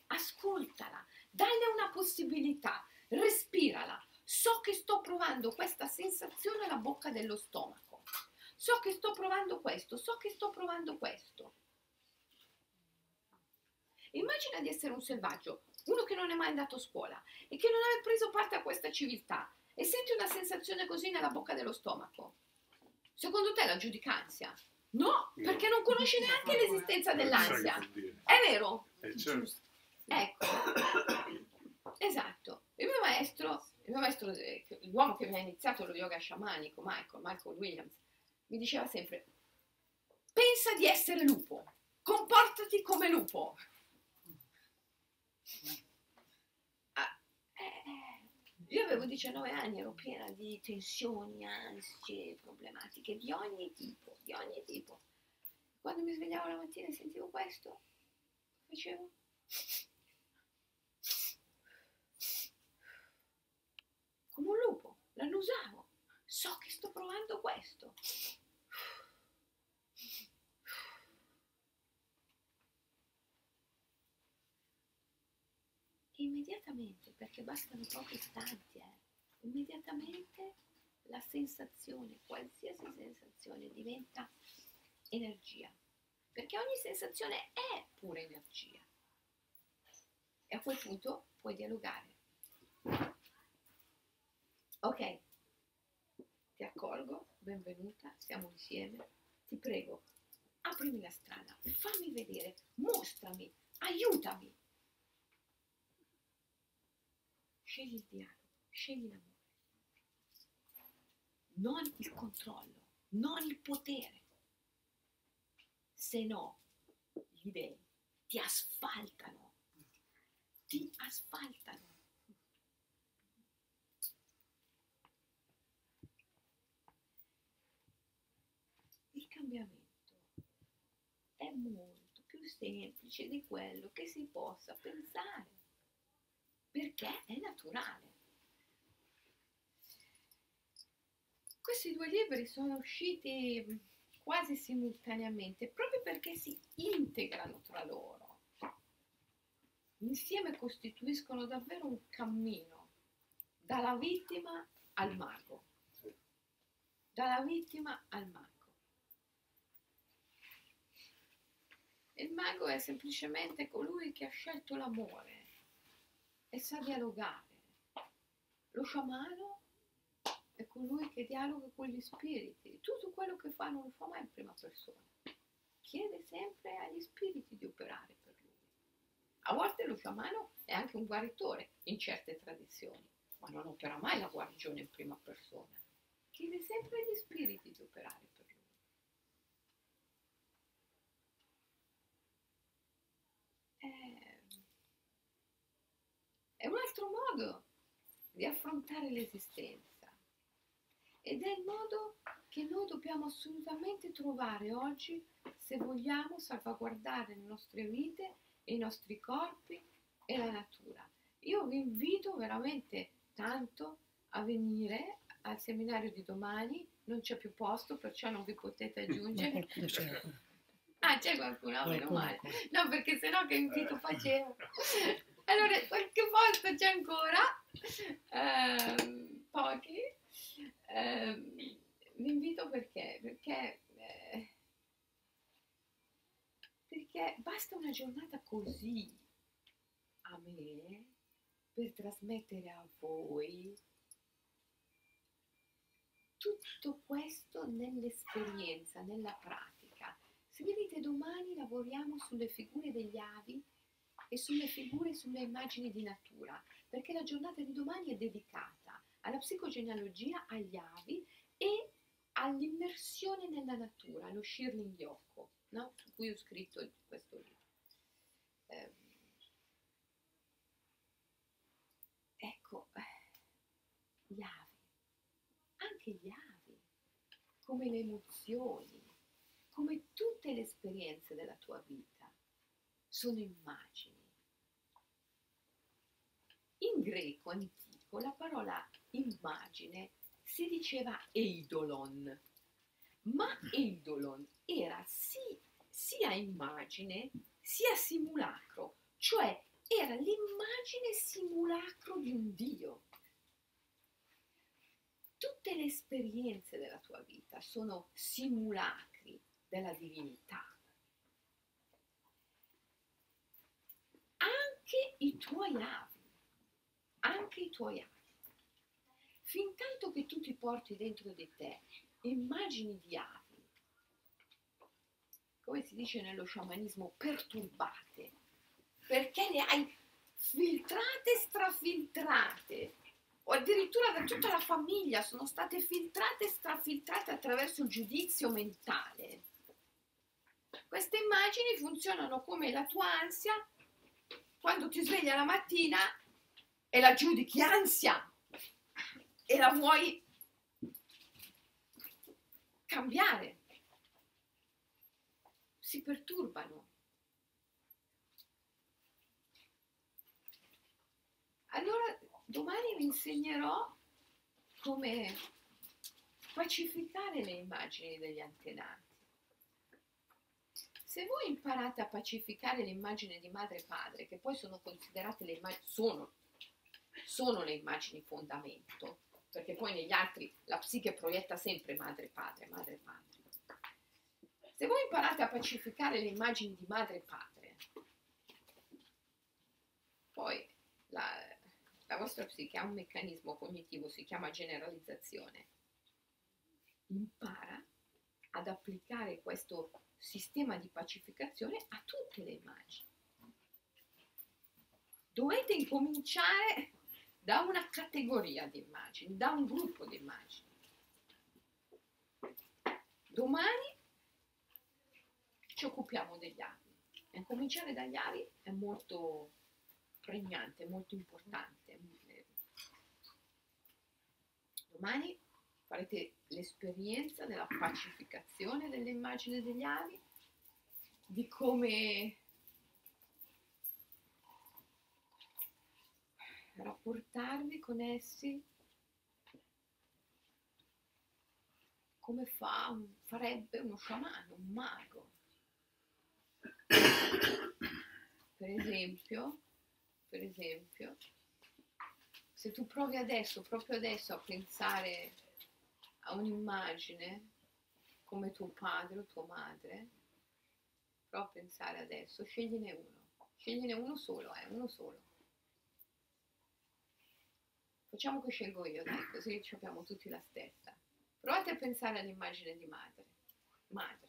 ascoltala, dalle una possibilità, respirala. So che sto provando questa sensazione alla bocca dello stomaco, so che sto provando questo, so che sto provando questo. Immagina di essere un selvaggio, uno che non è mai andato a scuola e che non ha preso parte a questa civiltà e senti una sensazione così nella bocca dello stomaco. Secondo te la giudicanzia? No, perché non conosci neanche l'esistenza dell'ansia. È vero? Eh, certo. Ecco, esatto. Il mio maestro, il mio maestro, eh, l'uomo che mi ha iniziato lo yoga sciamanico, Michael, Michael Williams, mi diceva sempre, pensa di essere lupo, comportati come lupo. Ah, eh, io avevo 19 anni, ero piena di tensioni, ansie, problematiche di ogni tipo, di ogni tipo. Quando mi svegliavo la mattina e sentivo questo, facevo come un lupo, l'annusavo. So che sto provando questo. Immediatamente, perché bastano pochi istanti, eh, immediatamente la sensazione, qualsiasi sensazione, diventa energia. Perché ogni sensazione è pura energia. E a quel punto puoi dialogare. Ok, ti accolgo, benvenuta, siamo insieme. Ti prego, aprimi la strada, fammi vedere, mostrami, aiutami. Scegli il dialogo, scegli l'amore. Non il controllo, non il potere. Se no, gli dei ti asfaltano, ti asfaltano. Il cambiamento è molto più semplice di quello che si possa pensare, perché è naturale. Questi due libri sono usciti quasi simultaneamente proprio perché si integrano tra loro. Insieme costituiscono davvero un cammino dalla vittima al mago. Dalla vittima al mago. Il mago è semplicemente colui che ha scelto l'amore e sa dialogare. Lo sciamano è colui che dialoga con gli spiriti. Tutto quello che fa non lo fa mai in prima persona. Chiede sempre agli spiriti di operare per lui. A volte lo sciamano è anche un guaritore in certe tradizioni, ma non opera mai la guarigione in prima persona. Chiede sempre agli spiriti di operare per lui. È, è un altro modo di affrontare l'esistenza ed è il modo che noi dobbiamo assolutamente trovare oggi se vogliamo salvaguardare le nostre vite, i nostri corpi e la natura. Io vi invito veramente tanto a venire al seminario di domani, non c'è più posto, perciò non vi potete <laughs> aggiungere. Ah, c'è qualcuno, meno male. No, perché sennò che invito facevo? Allora, qualche posto c'è ancora, ehm, pochi. Ehm, vi invito perché? Perché, eh, perché basta una giornata così a me per trasmettere a voi tutto questo nell'esperienza, nella pratica. Se vedete domani lavoriamo sulle figure degli avi e sulle figure, sulle immagini di natura, perché la giornata di domani è dedicata alla psicogenealogia, agli avi e all'immersione nella natura, allo Shirling Yoko, no? su cui ho scritto questo libro. Eh, ecco, gli avi, anche gli avi, come le emozioni, come tutte le esperienze della tua vita, sono immagini. in greco antico la parola immagine si diceva eidolon, ma eidolon era sì, sia immagine sia simulacro, cioè era l'immagine simulacro di un Dio. Tutte le esperienze della tua vita sono simulacri della divinità. Anche i tuoi avi, anche i tuoi avi. Fin tanto che tu ti porti dentro di te immagini di avi, come si dice nello sciamanismo, perturbate, perché le hai filtrate strafiltrate, o addirittura da tutta la famiglia sono state filtrate e strafiltrate attraverso il giudizio mentale. Queste immagini funzionano come la tua ansia quando ti svegli la mattina e la giudichi ansia e la vuoi cambiare. Si perturbano. Allora domani vi insegnerò come pacificare le immagini degli antenati. Se voi imparate a pacificare l'immagine di madre e padre, che poi sono considerate le immagini, sono, sono le immagini fondamento, perché poi negli altri la psiche proietta sempre madre e padre, madre e padre. Se voi imparate a pacificare le immagini di madre e padre, poi la, la vostra psiche ha un meccanismo cognitivo, si chiama generalizzazione, impara ad applicare questo sistema di pacificazione a tutte le immagini. Dovete incominciare da una categoria di immagini, da un gruppo di immagini. Domani ci occupiamo degli avi. E cominciare dagli avi è molto pregnante, molto importante. Domani farete l'esperienza della pacificazione delle immagini degli avi, di come rapportarvi con essi come fa, farebbe uno sciamano, un mago. Per esempio, per esempio, se tu provi adesso, proprio adesso, a pensare a un'immagine come tuo padre o tua madre, prova a pensare adesso, scegliene uno, scegliene uno solo, eh, uno solo. Facciamo che scelgo io, dai, così abbiamo tutti la stessa. Provate a pensare all'immagine di madre, madre.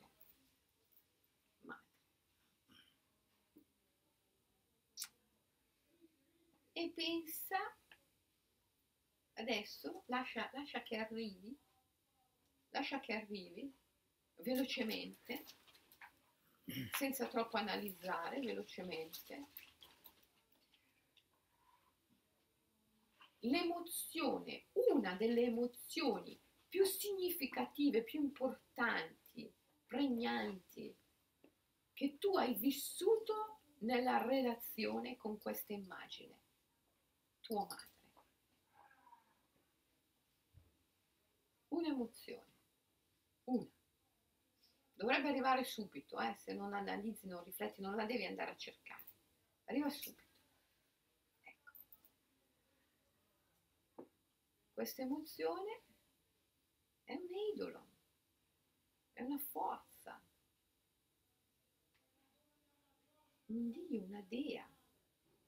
E pensa adesso lascia, lascia che arrivi, lascia che arrivi velocemente, senza troppo analizzare, velocemente. L'emozione, una delle emozioni più significative, più importanti, pregnanti, che tu hai vissuto nella relazione con questa immagine, tua madre. un'emozione, una. Dovrebbe arrivare subito, eh? se non analizzi, non rifletti, non la devi andare a cercare. Arriva subito. Ecco. Questa emozione è un idolo, è una forza, un dio, una dea.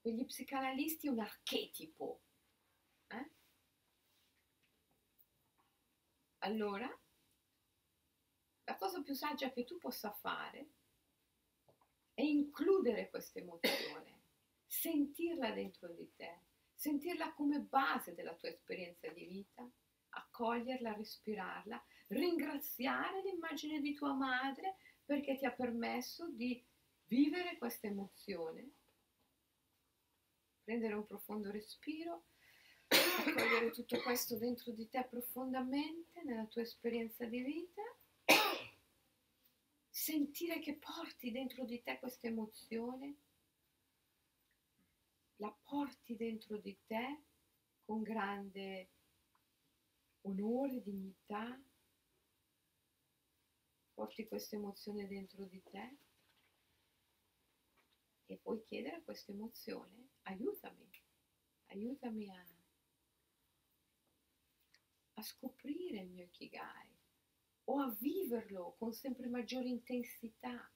Per gli psicanalisti un archetipo. Eh? Allora, la cosa più saggia che tu possa fare è includere questa emozione, sentirla dentro di te, sentirla come base della tua esperienza di vita, accoglierla, respirarla, ringraziare l'immagine di tua madre perché ti ha permesso di vivere questa emozione, prendere un profondo respiro accogliere tutto questo dentro di te profondamente nella tua esperienza di vita, sentire che porti dentro di te questa emozione, la porti dentro di te con grande onore, dignità, porti questa emozione dentro di te e puoi chiedere a questa emozione aiutami, aiutami a, a scoprire il mio Ikigai o a viverlo con sempre maggiore intensità.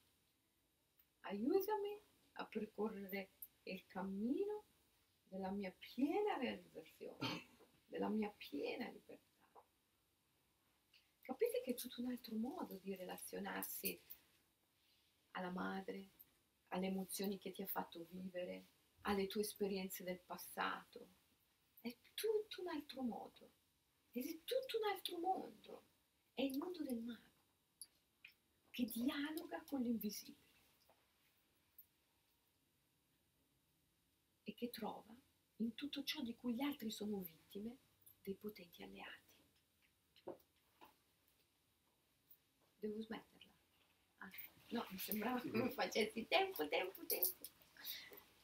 Aiutami a percorrere il cammino della mia piena realizzazione, della mia piena libertà. Capite che è tutto un altro modo di relazionarsi alla madre, alle emozioni che ti ha fatto vivere, alle tue esperienze del passato. È tutto un altro modo. È tutto un altro mondo. È il mondo del mago che dialoga con l'invisibile e che trova in tutto ciò di cui gli altri sono vittime dei potenti alleati. Devo smetterla. Ah, no, mi sembrava che mi facessi tempo, tempo, tempo.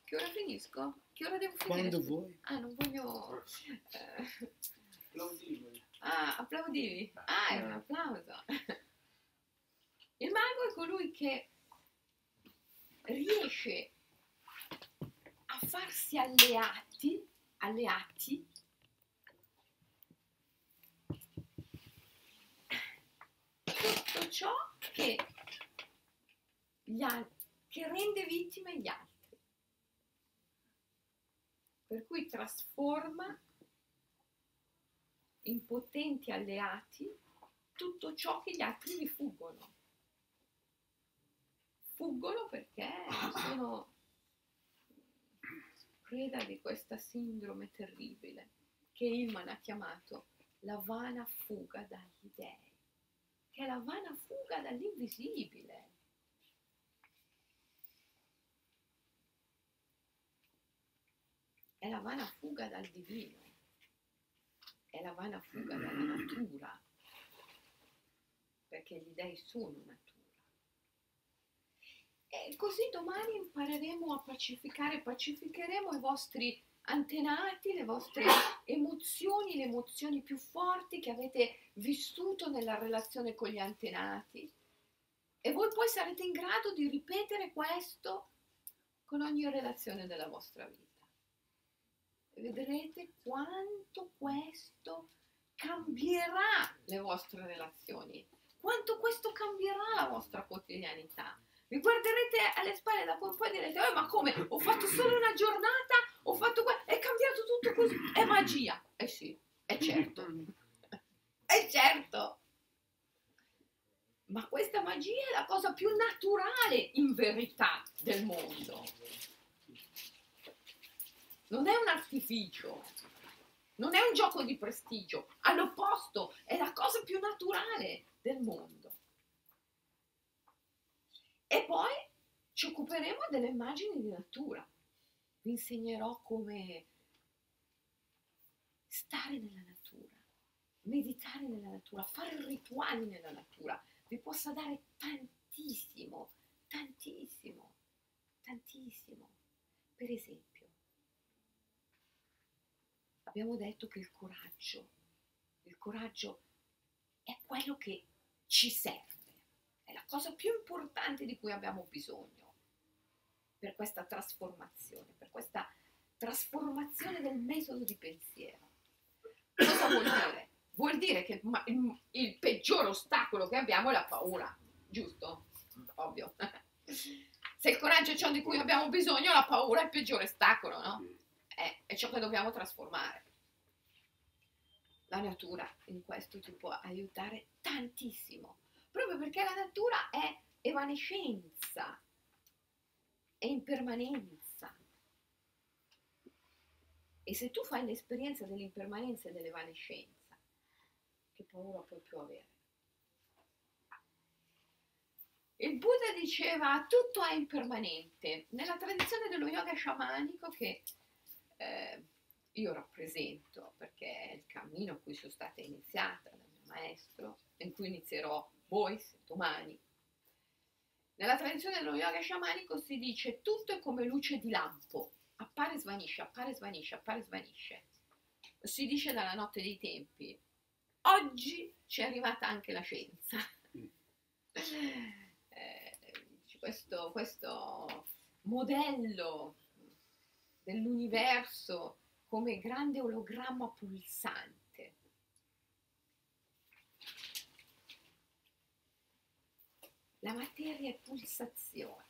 Che ora finisco? Che ora devo finire? Quando vuoi. Ah, non voglio... eh. Ah, applaudivi. Ah, è un applauso. <laughs> Il mago è colui che riesce a farsi alleati, alleati tutto ciò che, che rende vittime gli altri. Per cui trasforma in potenti alleati tutto ciò che gli altri rifuggono. Fuggono perché sono preda di questa sindrome terribile che Ilman ha chiamato la vana fuga dagli dèi, che è la vana fuga dall'invisibile. È la vana fuga dal divino la vana fuga dalla natura, perché gli dei sono natura. E così domani impareremo a pacificare, pacificheremo i vostri antenati, le vostre emozioni, le emozioni più forti che avete vissuto nella relazione con gli antenati. E voi poi sarete in grado di ripetere questo con ogni relazione della vostra vita vedrete quanto questo cambierà le vostre relazioni, quanto questo cambierà la vostra quotidianità. Vi guarderete alle spalle da poi e direte, eh, ma come? Ho fatto solo una giornata, ho fatto questo, è cambiato tutto così, è magia. Eh sì, è certo, <laughs> è certo. Ma questa magia è la cosa più naturale in verità del mondo non è un artificio, non è un gioco di prestigio, all'opposto è la cosa più naturale del mondo. E poi ci occuperemo delle immagini di natura. Vi insegnerò come stare nella natura, meditare nella natura, fare rituali nella natura. Vi possa dare tantissimo, tantissimo, tantissimo. Per esempio, abbiamo detto che il coraggio, il coraggio è quello che ci serve, è la cosa più importante di cui abbiamo bisogno per questa trasformazione, per questa trasformazione del metodo di pensiero. Cosa vuol dire? Vuol dire che il, peggior ostacolo che abbiamo è la paura, giusto? Ovvio. <laughs> Se il coraggio è ciò di cui abbiamo bisogno, la paura è il peggiore ostacolo, no? È, è ciò che dobbiamo trasformare. La natura in questo ti può aiutare tantissimo, proprio perché la natura è evanescenza, è impermanenza. E se tu fai l'esperienza dell'impermanenza e dell'evanescenza, che paura puoi più avere? Il Buddha diceva tutto è impermanente. Nella tradizione dello yoga sciamanico che eh, io rappresento, perché è il cammino a cui sono stata iniziata dal mio maestro, in cui inizierò voi domani. Nella tradizione dello yoga sciamanico si dice tutto è come luce di lampo, appare, svanisce, appare, svanisce, appare, svanisce. Si dice dalla notte dei tempi. Oggi ci è arrivata anche la scienza. <laughs> Eh, questo, questo modello dell'universo come grande ologramma pulsante. La materia è pulsazione.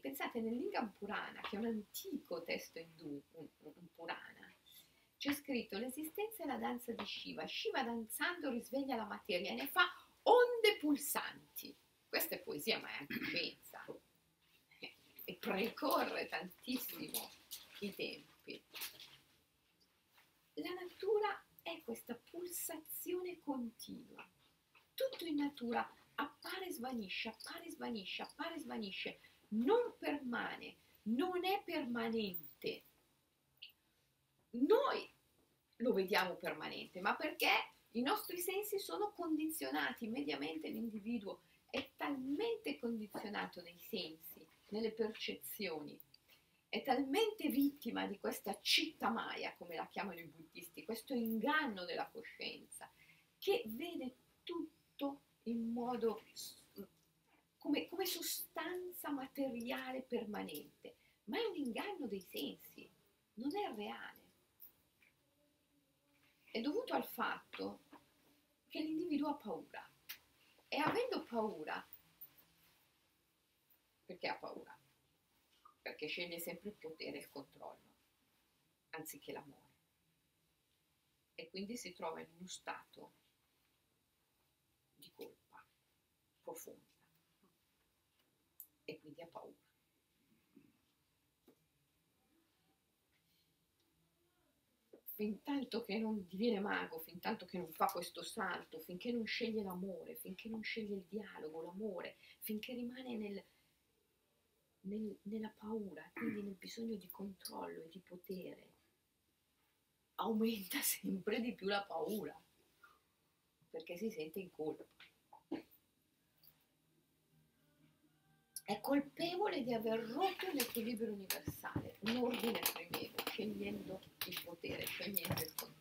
Pensate nel Lingam Purana, che è un antico testo indù, un, un Purana, c'è scritto l'esistenza e la danza di Shiva. Shiva danzando risveglia la materia e ne fa onde pulsanti. Questa è poesia, ma è anche scienza. Precorre tantissimo i tempi. La natura è questa pulsazione continua. Tutto in natura appare e svanisce, appare e svanisce, appare e svanisce, non permane, non è permanente. Noi lo vediamo permanente, ma perché i nostri sensi sono condizionati, mediamente l'individuo è talmente condizionato nei sensi, nelle percezioni, è talmente vittima di questa citta maya, come la chiamano i buddisti, questo inganno della coscienza, che vede tutto in modo come, come sostanza materiale permanente, ma è un inganno dei sensi, non è reale. È dovuto al fatto che l'individuo ha paura e avendo paura, perché ha paura? Perché sceglie sempre il potere e il controllo, anziché l'amore. E quindi si trova in uno stato di colpa profonda e quindi ha paura. Fin tanto che non diviene mago, fin tanto che non fa questo salto, finché non sceglie l'amore, finché non sceglie il dialogo, l'amore, finché rimane nel, nel, nella paura, quindi nel bisogno di controllo e di potere, aumenta <laughs> sempre di più la paura, perché si sente in colpa. è colpevole di aver rotto l'equilibrio universale, un ordine primevo, scegliendo il potere, scegliendo il controllo.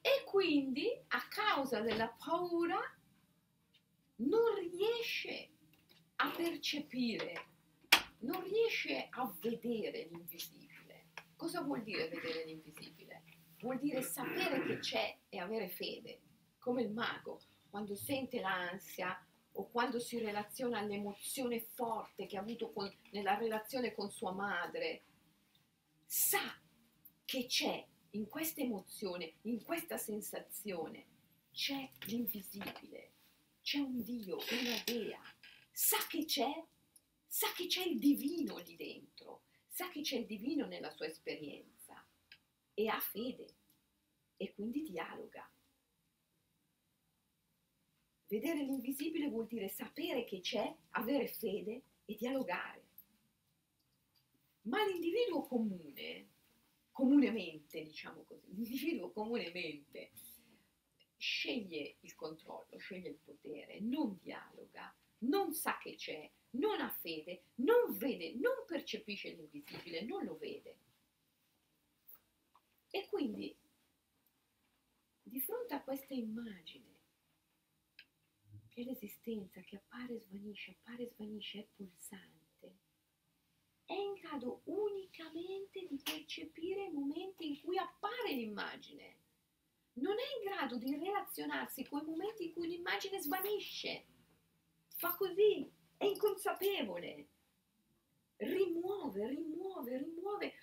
E quindi, a causa della paura, non riesce a percepire, non riesce a vedere l'invisibile. Cosa vuol dire vedere l'invisibile? Vuol dire sapere che c'è e avere fede, come il mago quando sente l'ansia o quando si relaziona all'emozione forte che ha avuto con, nella relazione con sua madre, sa che c'è in questa emozione, in questa sensazione, c'è l'invisibile, c'è un Dio, una Dea, sa che c'è, sa che c'è il divino lì dentro, sa che c'è il divino nella sua esperienza e ha fede e quindi dialoga Vedere l'invisibile vuol dire sapere che c'è, avere fede e dialogare. Ma l'individuo comune, comunemente diciamo così, l'individuo comunemente sceglie il controllo, sceglie il potere, non dialoga, non sa che c'è, non ha fede, non vede, non percepisce l'invisibile, non lo vede. E quindi, di fronte a questa immagine, che l'esistenza che appare e svanisce, appare e svanisce, è pulsante, è in grado unicamente di percepire i momenti in cui appare l'immagine. Non è in grado di relazionarsi con i momenti in cui l'immagine svanisce. Fa così, è inconsapevole. Rimuove, rimuove, rimuove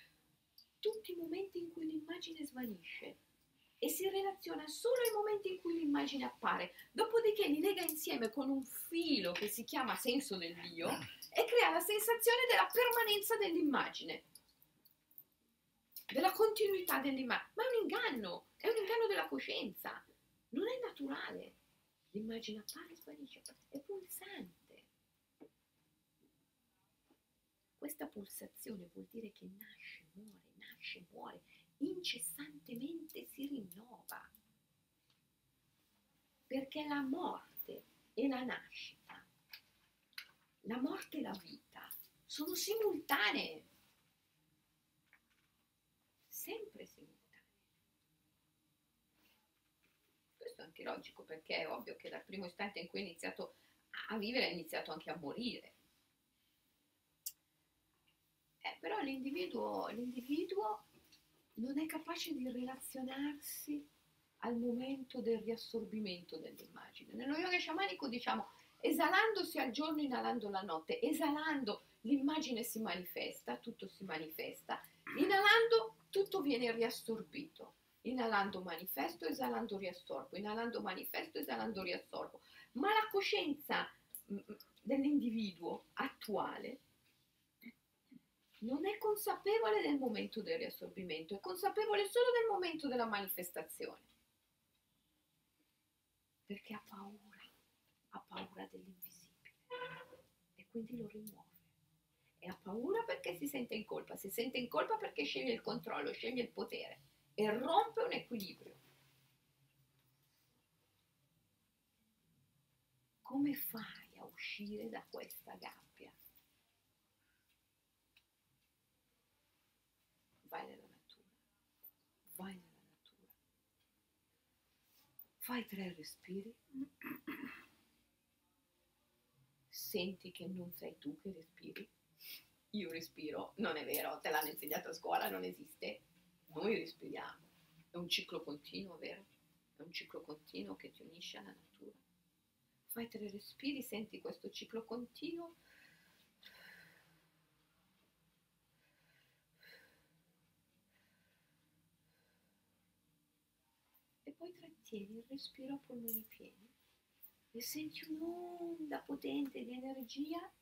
tutti i momenti in cui l'immagine svanisce e si relaziona solo ai momenti in cui l'immagine appare, dopodiché li lega insieme con un filo che si chiama senso del Dio e crea la sensazione della permanenza dell'immagine, della continuità dell'immagine. Ma è un inganno, è un inganno della coscienza, non è naturale. L'immagine appare e sparisce, è pulsante. Questa pulsazione vuol dire che nasce, muore, nasce, muore incessantemente si rinnova. Perché la morte e la nascita la morte e la vita sono simultanee, sempre simultanee. Questo è anche logico perché è ovvio che dal primo istante in cui hai iniziato a vivere hai iniziato anche a morire. Eh, però l'individuo, l'individuo non è capace di relazionarsi al momento del riassorbimento dell'immagine. Nello yoga sciamanico diciamo esalandosi al giorno, inalando la notte, esalando l'immagine si manifesta, tutto si manifesta, inalando tutto viene riassorbito, inalando manifesto, esalando riassorbo, inalando manifesto, esalando riassorbo. Ma la coscienza mm, mm, dell'individuo attuale non è consapevole del momento del riassorbimento, è consapevole solo del momento della manifestazione. Perché ha paura, ha paura dell'invisibile e quindi lo rimuove. E ha paura perché si sente in colpa, si sente in colpa perché sceglie il controllo, sceglie il potere e rompe un equilibrio. Come fai a uscire da questa gabbia? Vai nella natura, vai nella natura. Fai tre respiri. Senti che non sei tu che respiri. Io respiro, non è vero, te l'hanno insegnato a scuola, non esiste. Noi respiriamo. È un ciclo continuo, vero? È un ciclo continuo che ti unisce alla natura. Fai tre respiri, senti questo ciclo continuo. E poi trattieni il respiro a polmoni pieni e senti un'onda potente di energia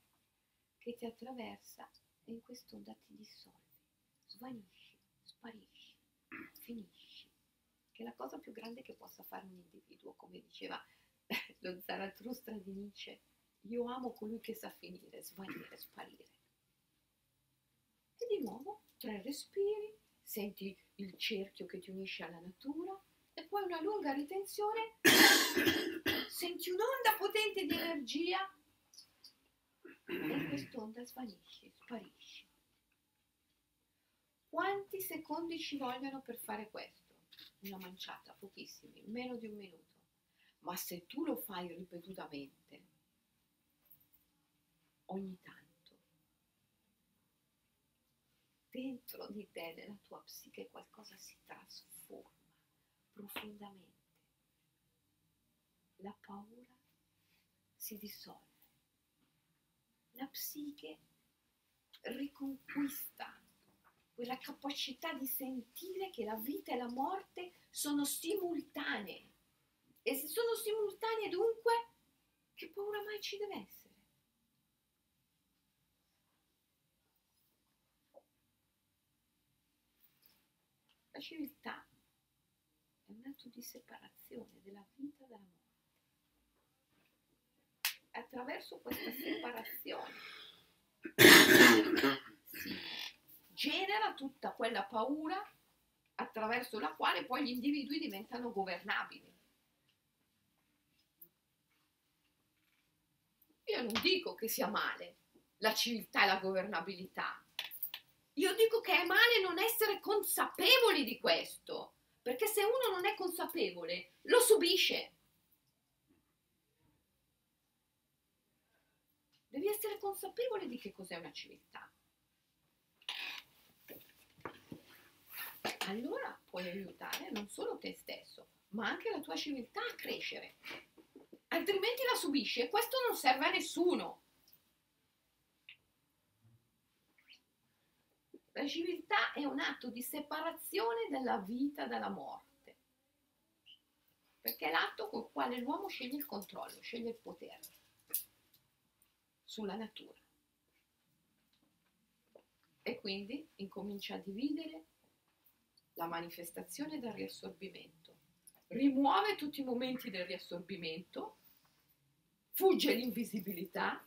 che ti attraversa e in quest'onda ti dissolvi, svanisci, sparisci, finisci. Che è la cosa più grande che possa fare un individuo, come diceva <laughs> lo Zarathustra di Nietzsche. Io amo colui che sa finire, svanire, sparire. E di nuovo, tre respiri, senti il cerchio che ti unisce alla natura e poi una lunga ritenzione, <coughs> senti un'onda potente di energia e quest'onda svanisce, sparisce. Quanti secondi ci vogliono per fare questo? Una manciata, pochissimi, meno di un minuto. Ma se tu lo fai ripetutamente, ogni tanto, dentro di te, nella tua psiche, qualcosa si trasforma profondamente. La paura si dissolve. La psiche riconquista quella capacità di sentire che la vita e la morte sono simultanee. E se sono simultanee dunque, che paura mai ci deve essere? La civiltà è un atto di separazione della vita dalla morte. Attraverso questa separazione <coughs> si genera tutta quella paura attraverso la quale poi gli individui diventano governabili. Io non dico che sia male la civiltà e la governabilità. Io dico che è male non essere consapevoli di questo, perché se uno non è consapevole lo subisce. Devi essere consapevole di che cos'è una civiltà. Allora puoi aiutare non solo te stesso, ma anche la tua civiltà a crescere. Altrimenti la subisci e questo non serve a nessuno. La civiltà è un atto di separazione della vita dalla morte, perché è l'atto col quale l'uomo sceglie il controllo, sceglie il potere sulla natura. E quindi incomincia a dividere la manifestazione dal riassorbimento, rimuove tutti i momenti del riassorbimento, fugge l'invisibilità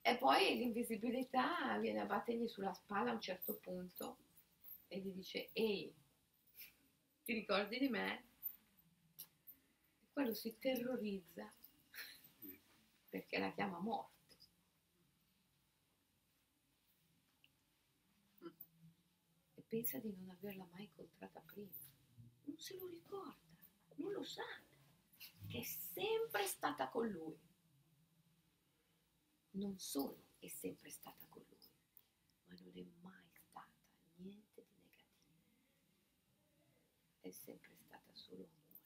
e poi l'invisibilità viene a battergli sulla spalla a un certo punto e gli dice ehi, ti ricordi di me? E quello si terrorizza perché la chiama morte. Pensa di non averla mai incontrata prima. Non se lo ricorda, non lo sa, che è sempre stata con lui. Non solo è sempre stata con lui, ma non è mai stata niente di negativo. È sempre stata solo amore,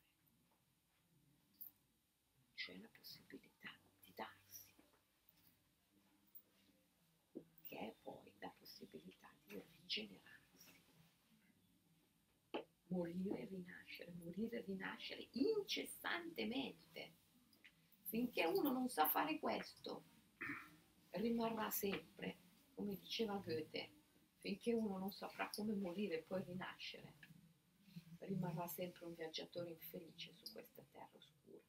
cioè la possibilità di darsi, che è poi la possibilità di rigenerarsi morire e rinascere, morire e rinascere incessantemente. Finché uno non sa fare questo, rimarrà sempre, come diceva Goethe, finché uno non saprà come morire e poi rinascere, rimarrà sempre un viaggiatore infelice su questa terra oscura.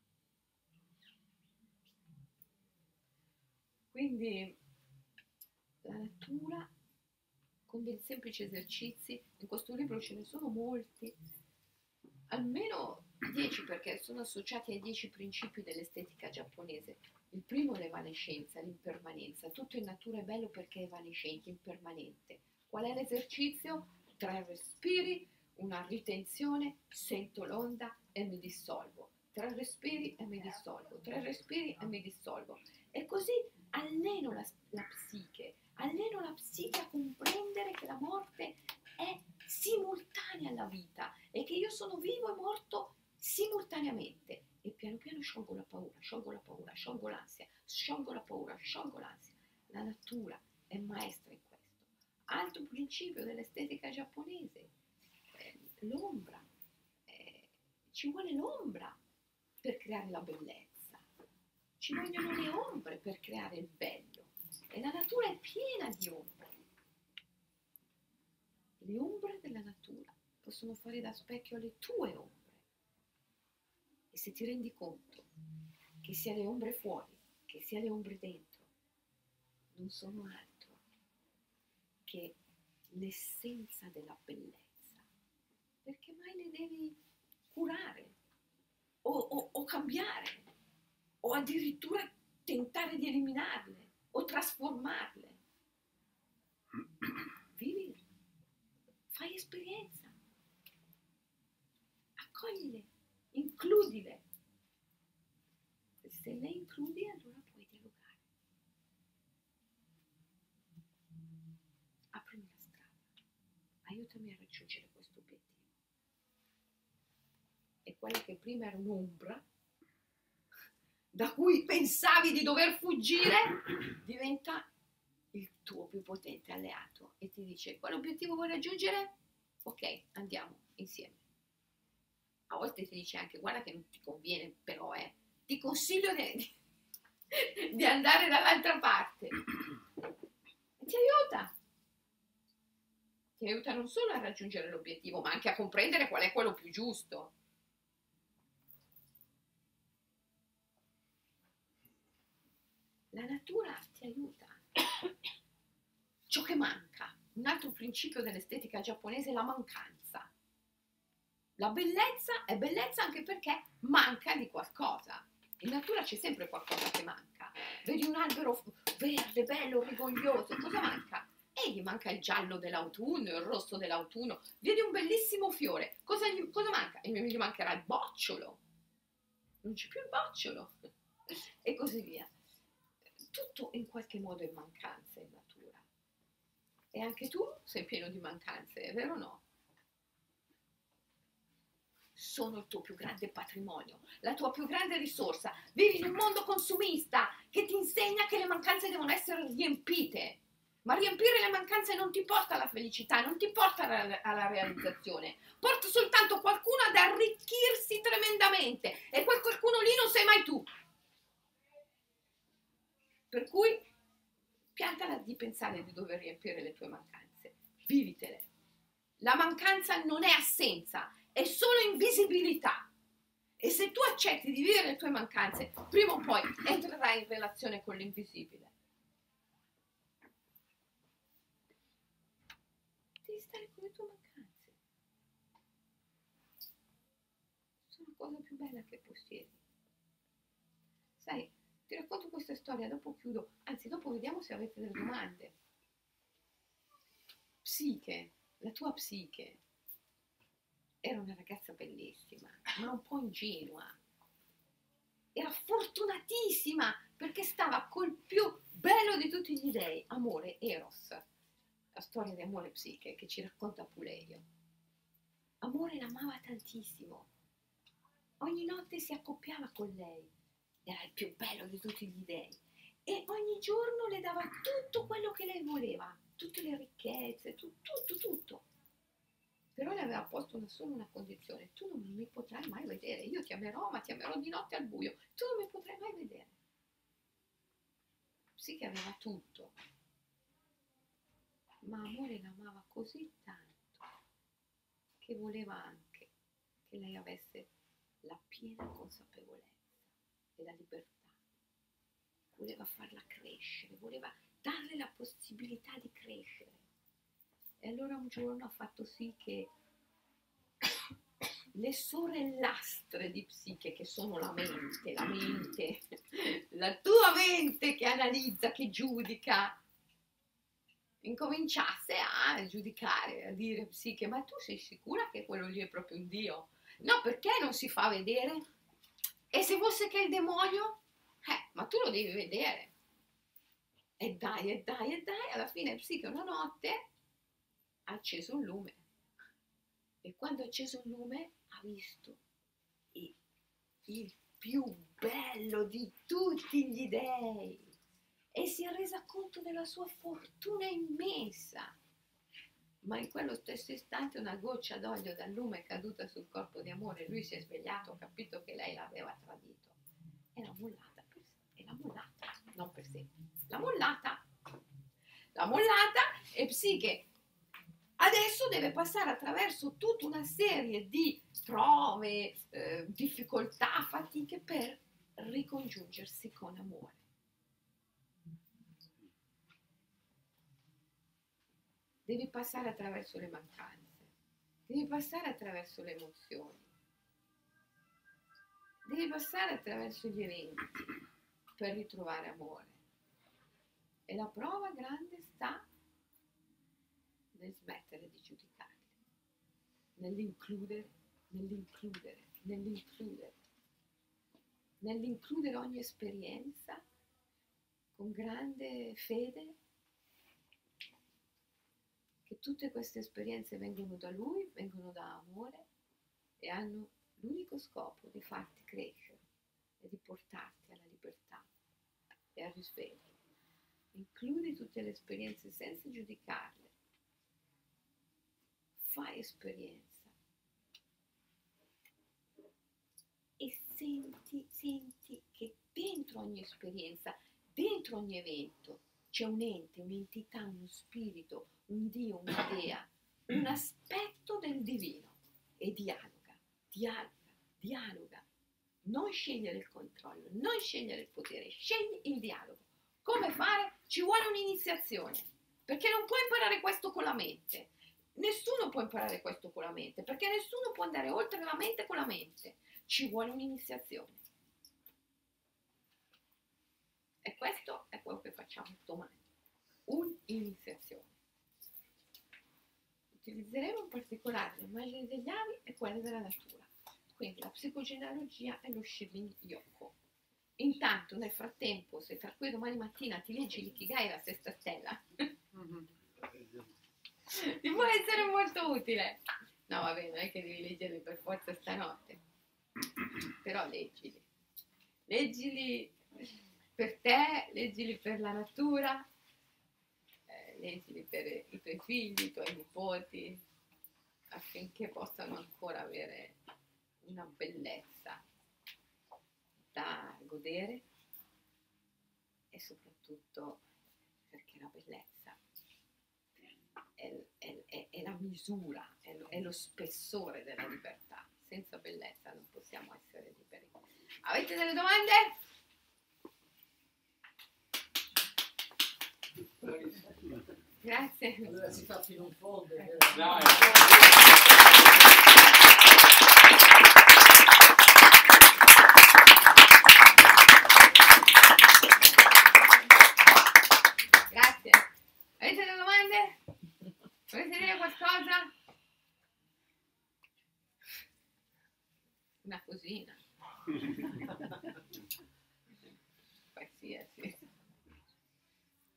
Quindi la natura con dei semplici esercizi, in questo libro ce ne sono molti, almeno 10 perché sono associati ai 10 principi dell'estetica giapponese. Il primo è l'evanescenza, l'impermanenza. Tutto in natura è bello perché è evanescente, impermanente. Qual è l'esercizio? Tre respiri, una ritenzione, sento l'onda e mi dissolvo. Tre respiri e mi dissolvo. Tre respiri e mi dissolvo. E così alleno la, la psiche, alleno la psiche a comprendere che la morte è simultanea alla vita e che io sono vivo e morto simultaneamente. E piano piano sciolgo la paura, sciolgo la paura, sciolgo l'ansia, sciolgo la paura, sciolgo l'ansia. La natura è maestra in questo. Altro principio dell'estetica giapponese, eh, l'ombra. Eh, ci vuole l'ombra per creare la bellezza. Ci vogliono le ombre per creare il bello. E la natura è piena di ombre. Le ombre della natura possono fare da specchio alle tue ombre. E se ti rendi conto che sia le ombre fuori, che sia le ombre dentro, non sono altro che l'essenza della bellezza, perché mai le devi curare o, o, o cambiare o addirittura tentare di eliminarle o trasformarle. Vivile, fai esperienza, accoglile, includile. Se le includi allora puoi dialogare. Aprimi la strada, aiutami a raggiungere questo obiettivo. E quella che prima era un'ombra, da cui pensavi di dover fuggire, diventa il tuo più potente alleato e ti dice quale obiettivo vuoi raggiungere? Ok, andiamo insieme. A volte ti dice anche guarda che non ti conviene, però eh, ti consiglio di, <laughs> di andare dall'altra parte. Ti aiuta. Ti aiuta non solo a raggiungere l'obiettivo, ma anche a comprendere qual è quello più giusto. La natura ti aiuta. <coughs> Ciò che manca, un altro principio dell'estetica giapponese è la mancanza. La bellezza è bellezza anche perché manca di qualcosa. In natura c'è sempre qualcosa che manca. Vedi un albero verde, bello, rigoglioso, cosa manca? E gli manca il giallo dell'autunno, il rosso dell'autunno. Vedi un bellissimo fiore, cosa, gli, cosa manca? E gli mancherà il bocciolo. Non c'è più il bocciolo. <laughs> E così via tutto in qualche modo è mancanza in natura. E anche tu sei pieno di mancanze, è vero o no? Sono il tuo più grande patrimonio, la tua più grande risorsa. Vivi in un mondo consumista che ti insegna che le mancanze devono essere riempite. Ma riempire le mancanze non ti porta alla felicità, non ti porta alla, realizzazione, porta soltanto qualcuno ad arricchirsi tremendamente e quel qualcuno lì non sei mai tu. Per cui piantala di pensare di dover riempire le tue mancanze, vivitele. La mancanza non è assenza, è solo invisibilità. E se tu accetti di vivere le tue mancanze, prima o poi entrerai in relazione con l'invisibile. Devi stare con le tue mancanze. Sono la cosa più bella che possiedi. Ti racconto questa storia, dopo chiudo, anzi dopo vediamo se avete delle domande. Psiche, la tua psiche era una ragazza bellissima, ma un po' ingenua. Era fortunatissima perché stava col più bello di tutti gli dei, amore, Eros, la storia di amore psiche che ci racconta Puleio. Amore l'amava tantissimo. Ogni notte si accoppiava con lei, era il più bello di tutti gli dei. E ogni giorno le dava tutto quello che lei voleva, tutte le ricchezze, tu- tutto, tutto. Però le aveva posto una, solo una condizione, tu non mi potrai mai vedere, io ti amerò, ma ti amerò di notte al buio, tu non mi potrai mai vedere. Sì che aveva tutto, ma amore l'amava così tanto che voleva anche che lei avesse la piena consapevolezza la libertà. Voleva farla crescere, voleva darle la possibilità di crescere. E allora un giorno ha fatto sì che <coughs> le sorellastre di psiche, che sono la mente, la mente, <coughs> la tua mente che analizza, che giudica, incominciasse a giudicare, a dire psiche, ma tu sei sicura che quello lì è proprio un Dio? No, perché non si fa vedere? E se fosse che è il demonio? Eh, ma tu lo devi vedere. E dai, e dai, e dai, alla fine psiche una notte ha acceso un lume. E quando ha acceso il lume ha visto il, il più bello di tutti gli dei e si è resa conto della sua fortuna immensa. Ma in quello stesso istante una goccia d'olio dal lume è caduta sul corpo di amore. Lui si è svegliato, ha capito che lei l'aveva tradito e l'ha mollata per sé. E l'ha mollata, non per sé. L'ha mollata. L'ha mollata e Psiche adesso deve passare attraverso tutta una serie di prove, eh, difficoltà, fatiche per ricongiungersi con amore. Devi passare attraverso le mancanze, devi passare attraverso le emozioni, devi passare attraverso gli eventi per ritrovare amore. E la prova grande sta nel smettere di giudicarli, nell'includere, nell'includere, nell'includere, nell'includere ogni esperienza con grande fede che tutte queste esperienze vengono da lui, vengono da amore e hanno l'unico scopo di farti crescere e di portarti alla libertà e al risveglio. Includi tutte le esperienze senza giudicarle. Fai esperienza. E senti, senti che dentro ogni esperienza, dentro ogni evento, c'è un ente, un'entità, uno spirito, un Dio, un'idea, un aspetto del divino e dialoga, dialoga, dialoga. Non scegliere il controllo, non scegliere il potere, scegli il dialogo. Come fare? Ci vuole un'iniziazione, perché non puoi imparare questo con la mente. Nessuno può imparare questo con la mente, perché nessuno può andare oltre la mente con la mente. Ci vuole un'iniziazione. E questo è quello che facciamo domani. Un'iniziazione. Utilizzeremo in particolare le immagini degli avi e quelle della natura. Quindi la psicogenealogia e lo Shirin Yoko. Intanto, nel frattempo, se tra cui domani mattina ti leggi l'Ikigai la sesta stella, Mhm. <laughs> ti può essere molto utile. No, vabbè, non è che devi leggerli per forza stanotte, però leggili. Leggili per te, leggili per la natura, eh, leggili per i tuoi figli, i tuoi nipoti, affinché possano ancora avere una bellezza da godere e soprattutto perché la bellezza è, è- è- è la misura, lo- è lo spessore della libertà. Senza bellezza non possiamo essere liberi. Avete delle domande? Grazie. Allora si fa fino in fondo. eh. Dai. Grazie. Avete delle domande? Volete dire qualcosa? Una cosina. Qualsiasi.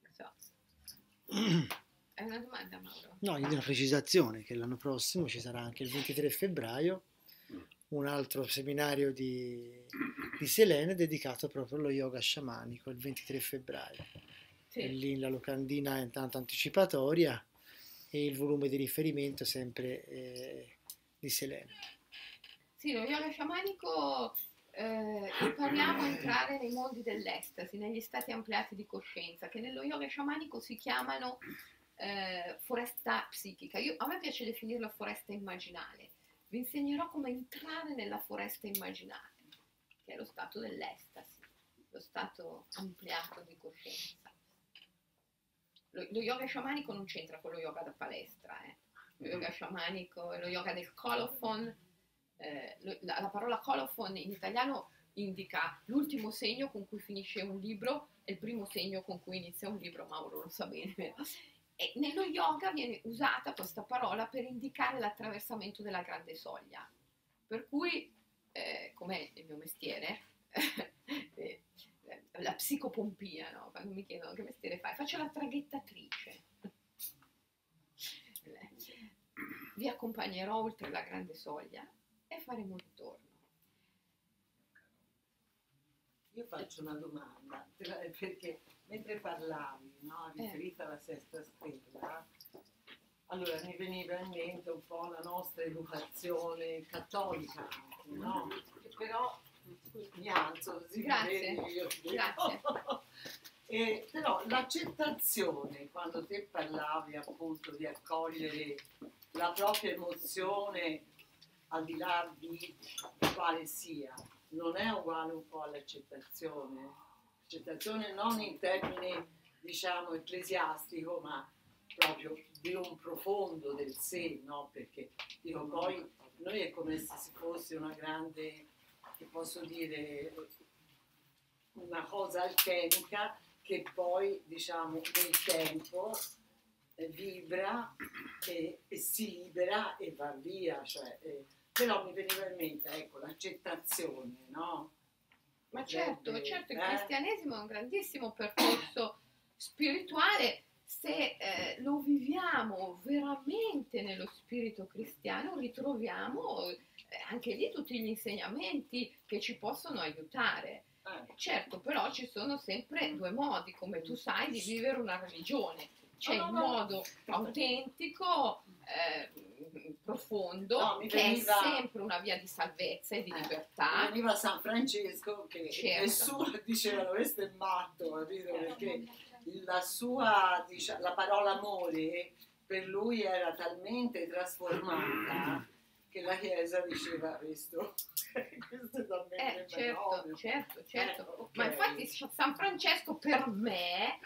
Non so. È una domanda, Mauro? No, io do una precisazione che l'anno prossimo ci sarà anche il 23 febbraio un altro seminario di, di Selene dedicato proprio allo yoga sciamanico il 23 febbraio. Sì. Lì la locandina è intanto anticipatoria e il volume di riferimento sempre eh, di Selene. Sì, lo yoga sciamanico eh, impariamo a entrare nei mondi dell'estasi, negli stati ampliati di coscienza, che nello yoga sciamanico si chiamano eh, foresta psichica. Io- a me piace definirla foresta immaginale. Vi insegnerò come entrare nella foresta immaginale, che è lo stato dell'estasi, lo stato ampliato di coscienza. Lo, lo yoga sciamanico non c'entra con lo yoga da palestra, eh. lo yoga sciamanico lo yoga del colophon. Eh, la, la parola colophon in italiano indica l'ultimo segno con cui finisce un libro e il primo segno con cui inizia un libro, Mauro lo sa bene. E nello yoga viene usata questa parola per indicare l'attraversamento della grande soglia. Per cui, eh, come il mio mestiere, <laughs> eh, la psicopompia, no? quando mi chiedono che mestiere fai, faccio la traghettatrice. Vi accompagnerò oltre la grande soglia e faremo il torno. Io faccio una domanda, perché mentre parlavi, no, Eh. riferita alla sesta stella, allora mi veniva in mente un po' la nostra educazione cattolica no? Che Però mi alzo così Grazie, vedi, io grazie. <laughs> E, però l'accettazione, quando te parlavi appunto di accogliere la propria emozione al di là di quale sia, non è uguale un po' all'accettazione? Accettazione non in termini diciamo ecclesiastico, ma proprio di un profondo del sé, no? Perché dico poi noi è come se si fosse una grande, che posso dire, una cosa alchemica che poi diciamo nel tempo eh, vibra e, e si libera e va via, cioè, eh, però mi veniva in mente ecco, l'accettazione, no? Ma certo, Potrebbe, certo, il eh? cristianesimo è un grandissimo percorso spirituale. Se eh, lo viviamo veramente nello spirito cristiano, ritroviamo eh, anche lì tutti gli insegnamenti che ci possono aiutare. Eh, Certo, però ci sono sempre due modi, come tu sai, di vivere una religione. C'è il modo autentico, eh, profondo, No, che veniva- è sempre una via di salvezza e di Eh, libertà. veniva San Francesco che Certo. nessuno <laughs> diceva questo è matto, capito? Perché la sua, diciamo, la parola amore per lui era talmente trasformata <clears throat> che la Chiesa diceva questo, <laughs> questo è me Eh, certo, certo, certo. Eh, ok. Ma infatti San Francesco per me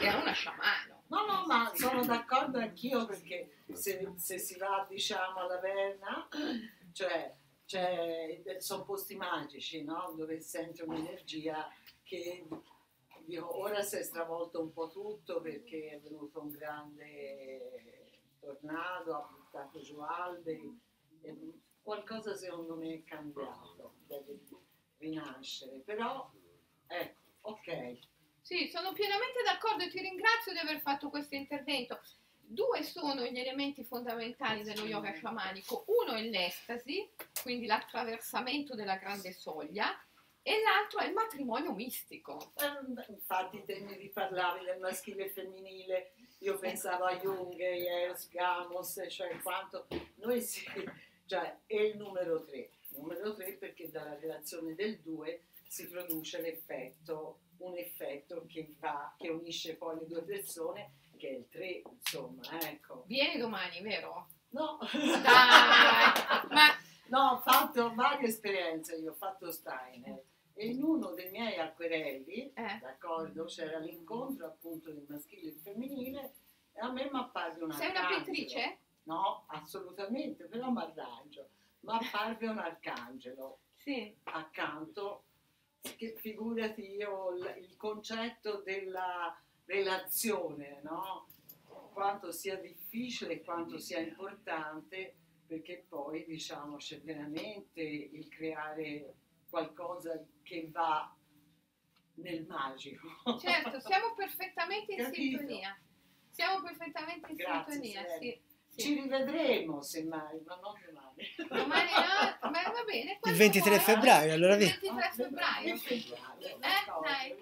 era una sciamano. No, no, ma sono d'accordo anch'io perché se, se si va, diciamo, alla Verna, cioè, cioè, sono posti magici, no? Dove senti un'energia che dico, ora si è stravolto un po' tutto perché è venuto un grande tornado, ha buttato giù alberi, qualcosa secondo me è cambiato, deve rinascere, però ecco, ok. Sì, sono pienamente d'accordo e ti ringrazio di aver fatto questo intervento. Due sono gli elementi fondamentali dello yoga sciamanico. Uno è l'estasi, quindi l'attraversamento della grande soglia, e l'altro è il matrimonio mistico. Eh, Infatti te mi riparlavi del maschile e femminile, io pensavo a Jung, Jers, Gamos, cioè quanto noi si, cioè è il numero 3, numero 3 perché dalla relazione del 2 si produce l'effetto, un effetto che va, che unisce poi le due persone, che è il 3, insomma, ecco. Vieni domani, vero? No, Dai! Ma <laughs> no, ho fatto varie esperienze, io ho fatto Steiner e in uno dei miei acquerelli eh, d'accordo? C'era l'incontro appunto del maschile e del femminile e a me mi apparve un sei una arcangelo. pittrice? No, assolutamente, però mi arrangio. Mi apparve un arcangelo Sì. accanto, che figurati io il, concetto della relazione, no? quanto sia difficile e quanto sia importante perché poi diciamo c'è veramente il creare qualcosa che va nel magico. Certo, siamo perfettamente in Capito. sintonia. Siamo perfettamente in Grazie, sintonia, sì. Sì. Ci rivedremo semmai, ma non domani. Domani no, ma va bene. Il quando 23 vuoi. febbraio, allora Il via. 23 febbraio. Eh, dai.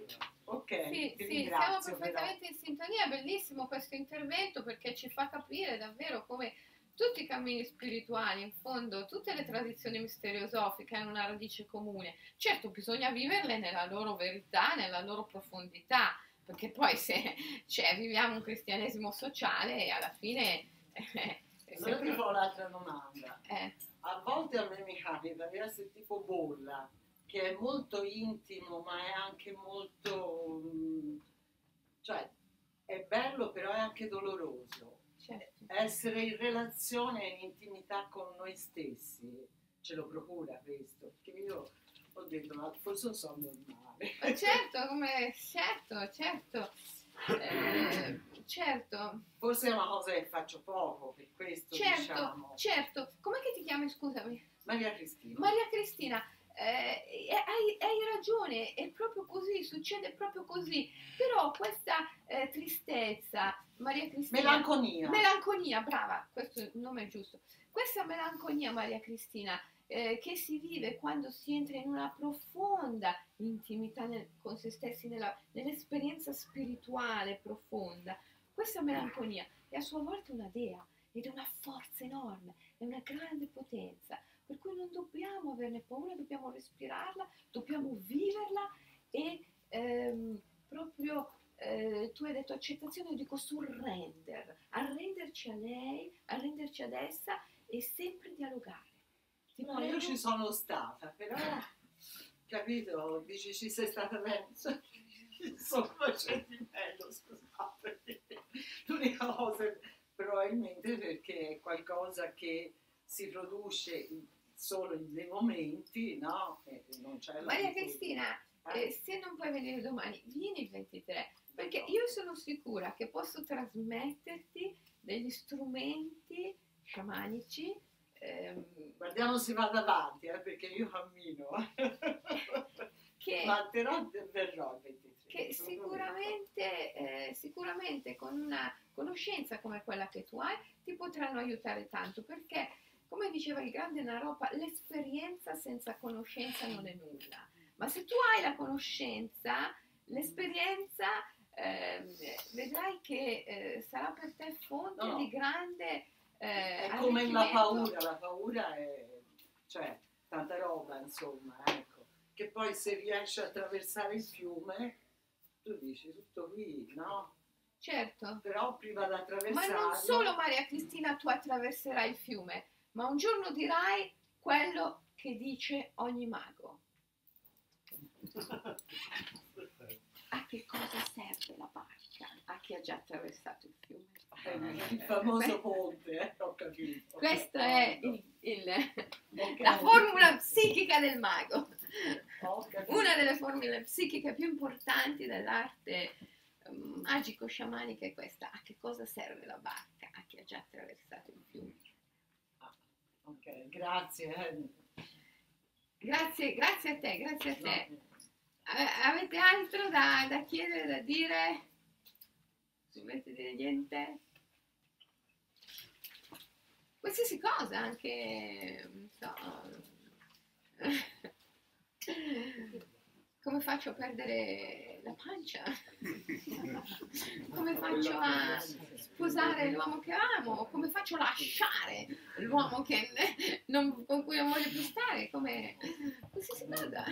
Ok, Sì, sì, siamo ringrazio però. perfettamente in sintonia, è bellissimo questo intervento perché ci fa capire davvero come tutti i cammini spirituali, in fondo, tutte le tradizioni misteriosofiche hanno una radice comune. Certo, bisogna viverle nella loro verità, nella loro profondità, perché poi se cioè, viviamo un cristianesimo sociale, alla fine... eh, è Allora ti fa un'altra domanda. eh, A volte a me mi capita di essere tipo bolla, che è molto intimo, ma è anche molto... mm, cioè, è bello, però è anche doloroso. certo. Essere in relazione e in intimità con noi stessi ce lo procura questo, perché io ho detto, ma forse non sono normale. Ma certo, come, certo, certo, <laughs> eh, certo, Forse è una cosa che faccio poco, per questo certo, diciamo. certo. Com'è che ti chiami, scusami? Maria Cristina. Maria Cristina, eh, hai, hai ragione, è proprio così, succede proprio così. Però questa eh, tristezza, Maria Cristina... Melanconia. Melanconia, brava, questo è il nome giusto. Questa melanconia, Maria Cristina, eh, che si vive quando si entra in una profonda intimità nel- con se stessi, nella- nell'esperienza spirituale profonda, questa melanconia è a sua volta una dea ed è una forza enorme, è una grande potenza, per cui non dobbiamo averne paura, dobbiamo respirarla, dobbiamo viverla e ehm, proprio eh, tu hai detto accettazione, io dico surrender, arrenderci a lei, arrenderci ad essa e sempre dialogare. Ti No, prego. io ci sono stata, però, capito, dici ci sei stata bene, insomma c'è di meglio, scusate. L'unica cosa, è probabilmente perché è qualcosa che si produce solo in dei momenti, no? E non c'è la Maria. Cristina, Eh, eh, se non puoi venire domani, vieni il 23, perché io sono sicura che posso trasmetterti degli strumenti sciamanici ehm, Guardiamo se vado avanti, eh, perché io cammino. <laughs> che... Ma però verrò il 23. che sicuramente, eh, sicuramente con una conoscenza come quella che tu hai ti potranno aiutare tanto perché come diceva il grande Naropa l'esperienza senza conoscenza non è nulla ma se tu hai la conoscenza l'esperienza ehm, vedrai che eh, sarà per te fonte No. di grande eh, È come la paura, la paura è cioè, tanta roba, insomma, ecco. Che poi se riesci a attraversare il fiume, tu dici tutto qui, no? certo Però prima di Ma attraversarlo... non solo Maria Cristina tu attraverserai il fiume, ma un giorno dirai quello che dice ogni mago. <laughs> A che cosa serve la barca? A chi ha già attraversato il fiume. Il famoso ponte, eh, ho capito. Questa è il- il- la formula psichica del mago, una delle formule psichiche più importanti dell'arte ehm, magico-sciamanica è questa. A che cosa serve la barca? A chi ha già attraversato il fiume. Ok, grazie. Grazie, grazie a te, grazie a te. No, A- Avete altro da, da chiedere, da dire? Non volete dire niente? Qualsiasi cosa, anche, so, <laughs> come faccio a perdere la pancia? <laughs> Come faccio a sposare l'uomo che amo? Come faccio a lasciare l'uomo <laughs> non- con cui non voglio più stare? Come qualsiasi cosa.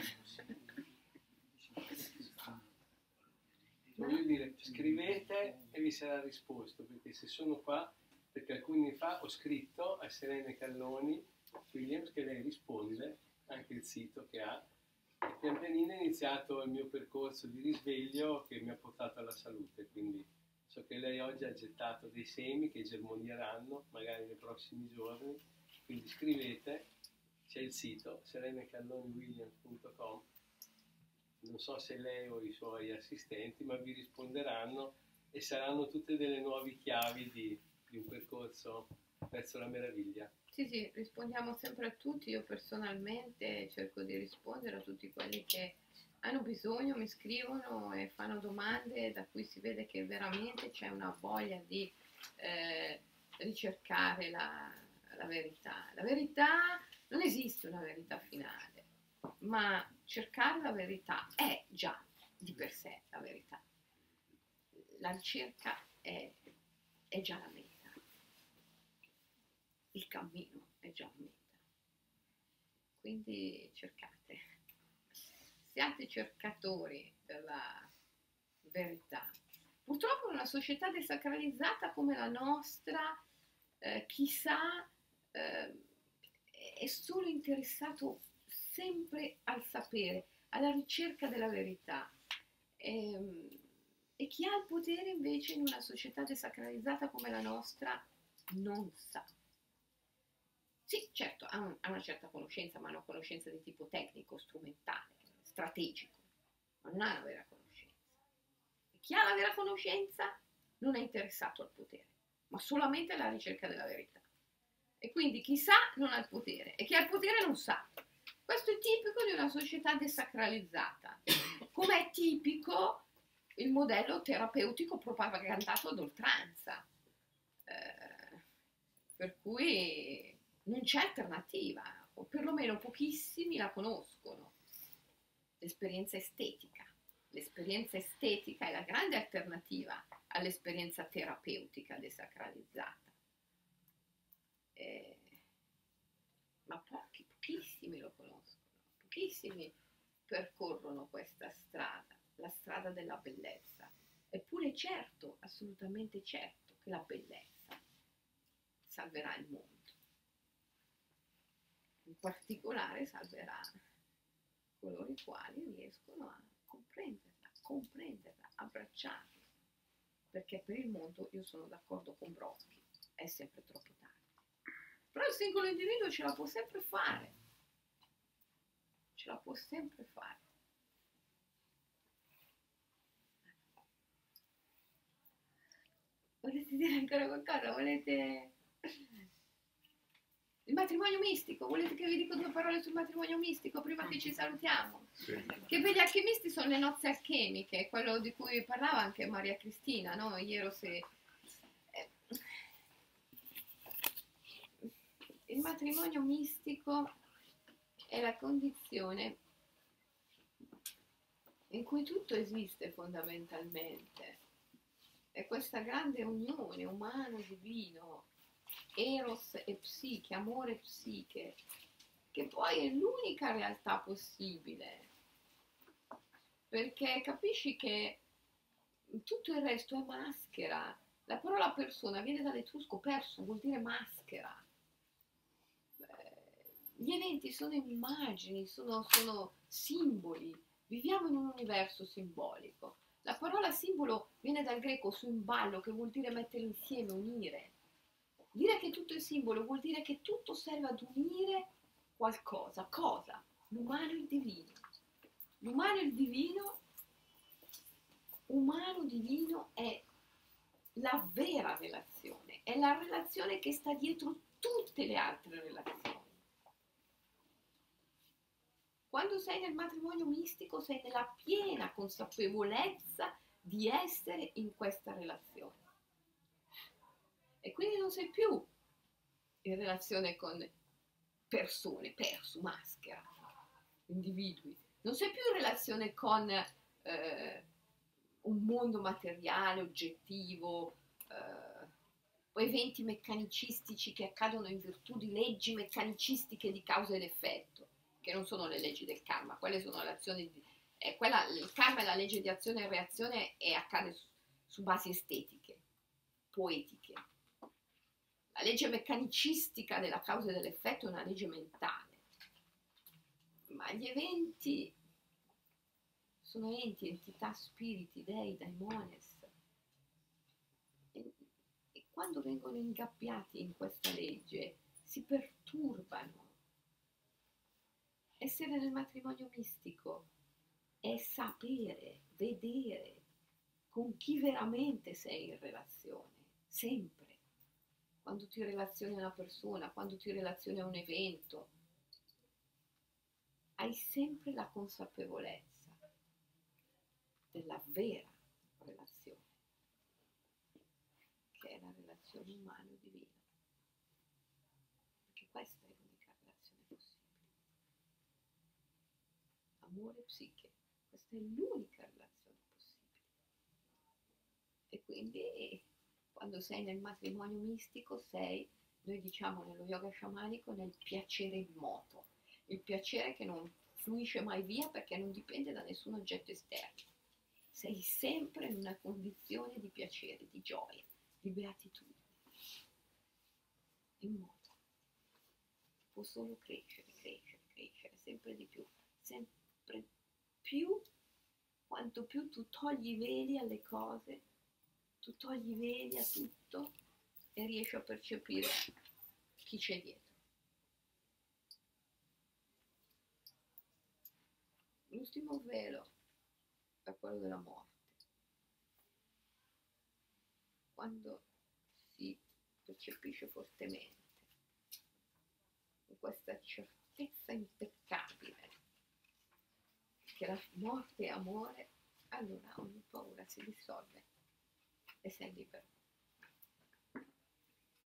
Voglio dire, scrivete e vi sarà risposto, perché se sono qua, perché alcuni anni fa ho scritto a Serena Calloni Williams che lei risponde, anche il sito che ha, e pian pianino è iniziato il mio percorso di risveglio che mi ha portato alla salute, quindi so che lei oggi ha gettato dei semi che germonieranno magari nei prossimi giorni, quindi scrivete, c'è il sito serenacalloniwilliams.com non so se lei o i suoi assistenti, ma vi risponderanno e saranno tutte delle nuove chiavi di, di un percorso verso la meraviglia. Sì, sì, rispondiamo sempre a tutti. Io personalmente cerco di rispondere a tutti quelli che hanno bisogno, mi scrivono e fanno domande da cui si vede che veramente c'è una voglia di eh, ricercare la, la verità. La verità non esiste una verità finale, ma cercare la verità è già di per sé la verità. La ricerca è, è già la meta il cammino è già a meta. Quindi cercate, siate cercatori della verità. Purtroppo in una società desacralizzata come la nostra, eh, chissà, eh, è solo interessato sempre al sapere, alla ricerca della verità. E, ehm, e chi ha il potere invece in una società desacralizzata come la nostra non sa. Sì, certo, ha, un, ha, una certa conoscenza, ma una conoscenza di tipo tecnico, strumentale, strategico, non ha la vera conoscenza. E chi ha la vera conoscenza non è interessato al potere, ma solamente alla ricerca della verità. E quindi chi sa non ha il potere e chi ha il potere non sa. Questo è tipico di una società desacralizzata, come è tipico il modello terapeutico propagandato ad oltranza. Eh, per cui non c'è alternativa, o perlomeno pochissimi la conoscono. L'esperienza estetica. L'esperienza estetica è la grande alternativa all'esperienza terapeutica desacralizzata. Eh, ma pochi, pochissimi lo conoscono, pochissimi percorrono questa strada, la strada della bellezza. Eppure certo, assolutamente certo, che la bellezza salverà il mondo in particolare salverà coloro i quali riescono a comprenderla, comprenderla, abbracciarla. Perché per il mondo io sono d'accordo con Brodsky, è sempre troppo tardi. Però il singolo individuo ce la può sempre fare. Ce la può sempre fare. Volete dire ancora qualcosa? Volete il matrimonio mistico, volete che vi dico due parole sul matrimonio mistico prima che ci salutiamo? Sì. Che per gli alchimisti sono le nozze alchemiche, quello di cui parlava anche Maria Cristina, no? Ieri se... Eh, il matrimonio mistico è la condizione in cui tutto esiste fondamentalmente. È questa grande unione umano-divino eros e psiche, amore e psiche, che poi è l'unica realtà possibile. Perché capisci che tutto il resto è maschera. La parola persona viene dall'etrusco perso, vuol dire maschera. Gli eventi sono immagini, sono, sono simboli. Viviamo in un universo simbolico. La parola simbolo viene dal greco sumballo, che vuol dire mettere insieme, unire. Dire che tutto è simbolo vuol dire che tutto serve ad unire qualcosa. Cosa? L'umano e il divino. L'umano e il divino, umano-divino è la vera relazione, è la relazione che sta dietro tutte le altre relazioni. Quando sei nel matrimonio mistico sei nella piena consapevolezza di essere in questa relazione e quindi non sei più in relazione con persone, perso, maschera, individui, non sei più in relazione con eh, un mondo materiale, oggettivo, eh, o eventi meccanicistici che accadono in virtù di leggi meccanicistiche di causa ed effetto, che non sono le leggi del karma, quelle sono le azioni di, eh, quella, il karma è la legge di azione e reazione e accade su, su basi estetiche, poetiche. La legge meccanicistica della causa e dell'effetto è una legge mentale, ma gli eventi sono enti, entità, spiriti, dei, daimones. E, e quando vengono ingabbiati in questa legge si perturbano. Essere nel matrimonio mistico è sapere, vedere, con chi veramente sei in relazione, sempre. Quando ti relazioni a una persona, quando ti relazioni a un evento, hai sempre la consapevolezza della vera relazione, che è la relazione umano-divina. Perché questa è l'unica relazione possibile. Amore e psiche, questa è l'unica relazione possibile. E quindi quando sei nel matrimonio mistico sei, noi diciamo nello yoga sciamanico, nel piacere immoto il piacere che non fluisce mai via perché non dipende da nessun oggetto esterno. Sei sempre in una condizione di piacere, di gioia, di beatitudine. In modo. Può solo crescere, crescere, crescere, sempre di più, sempre più, quanto più tu togli i veli alle cose, tu togli i veli a tutto e riesci a percepire chi c'è dietro. l'ultimo velo è quello della morte. Quando si percepisce fortemente questa certezza impeccabile che la morte è amore, allora ogni paura si dissolve e sei libero.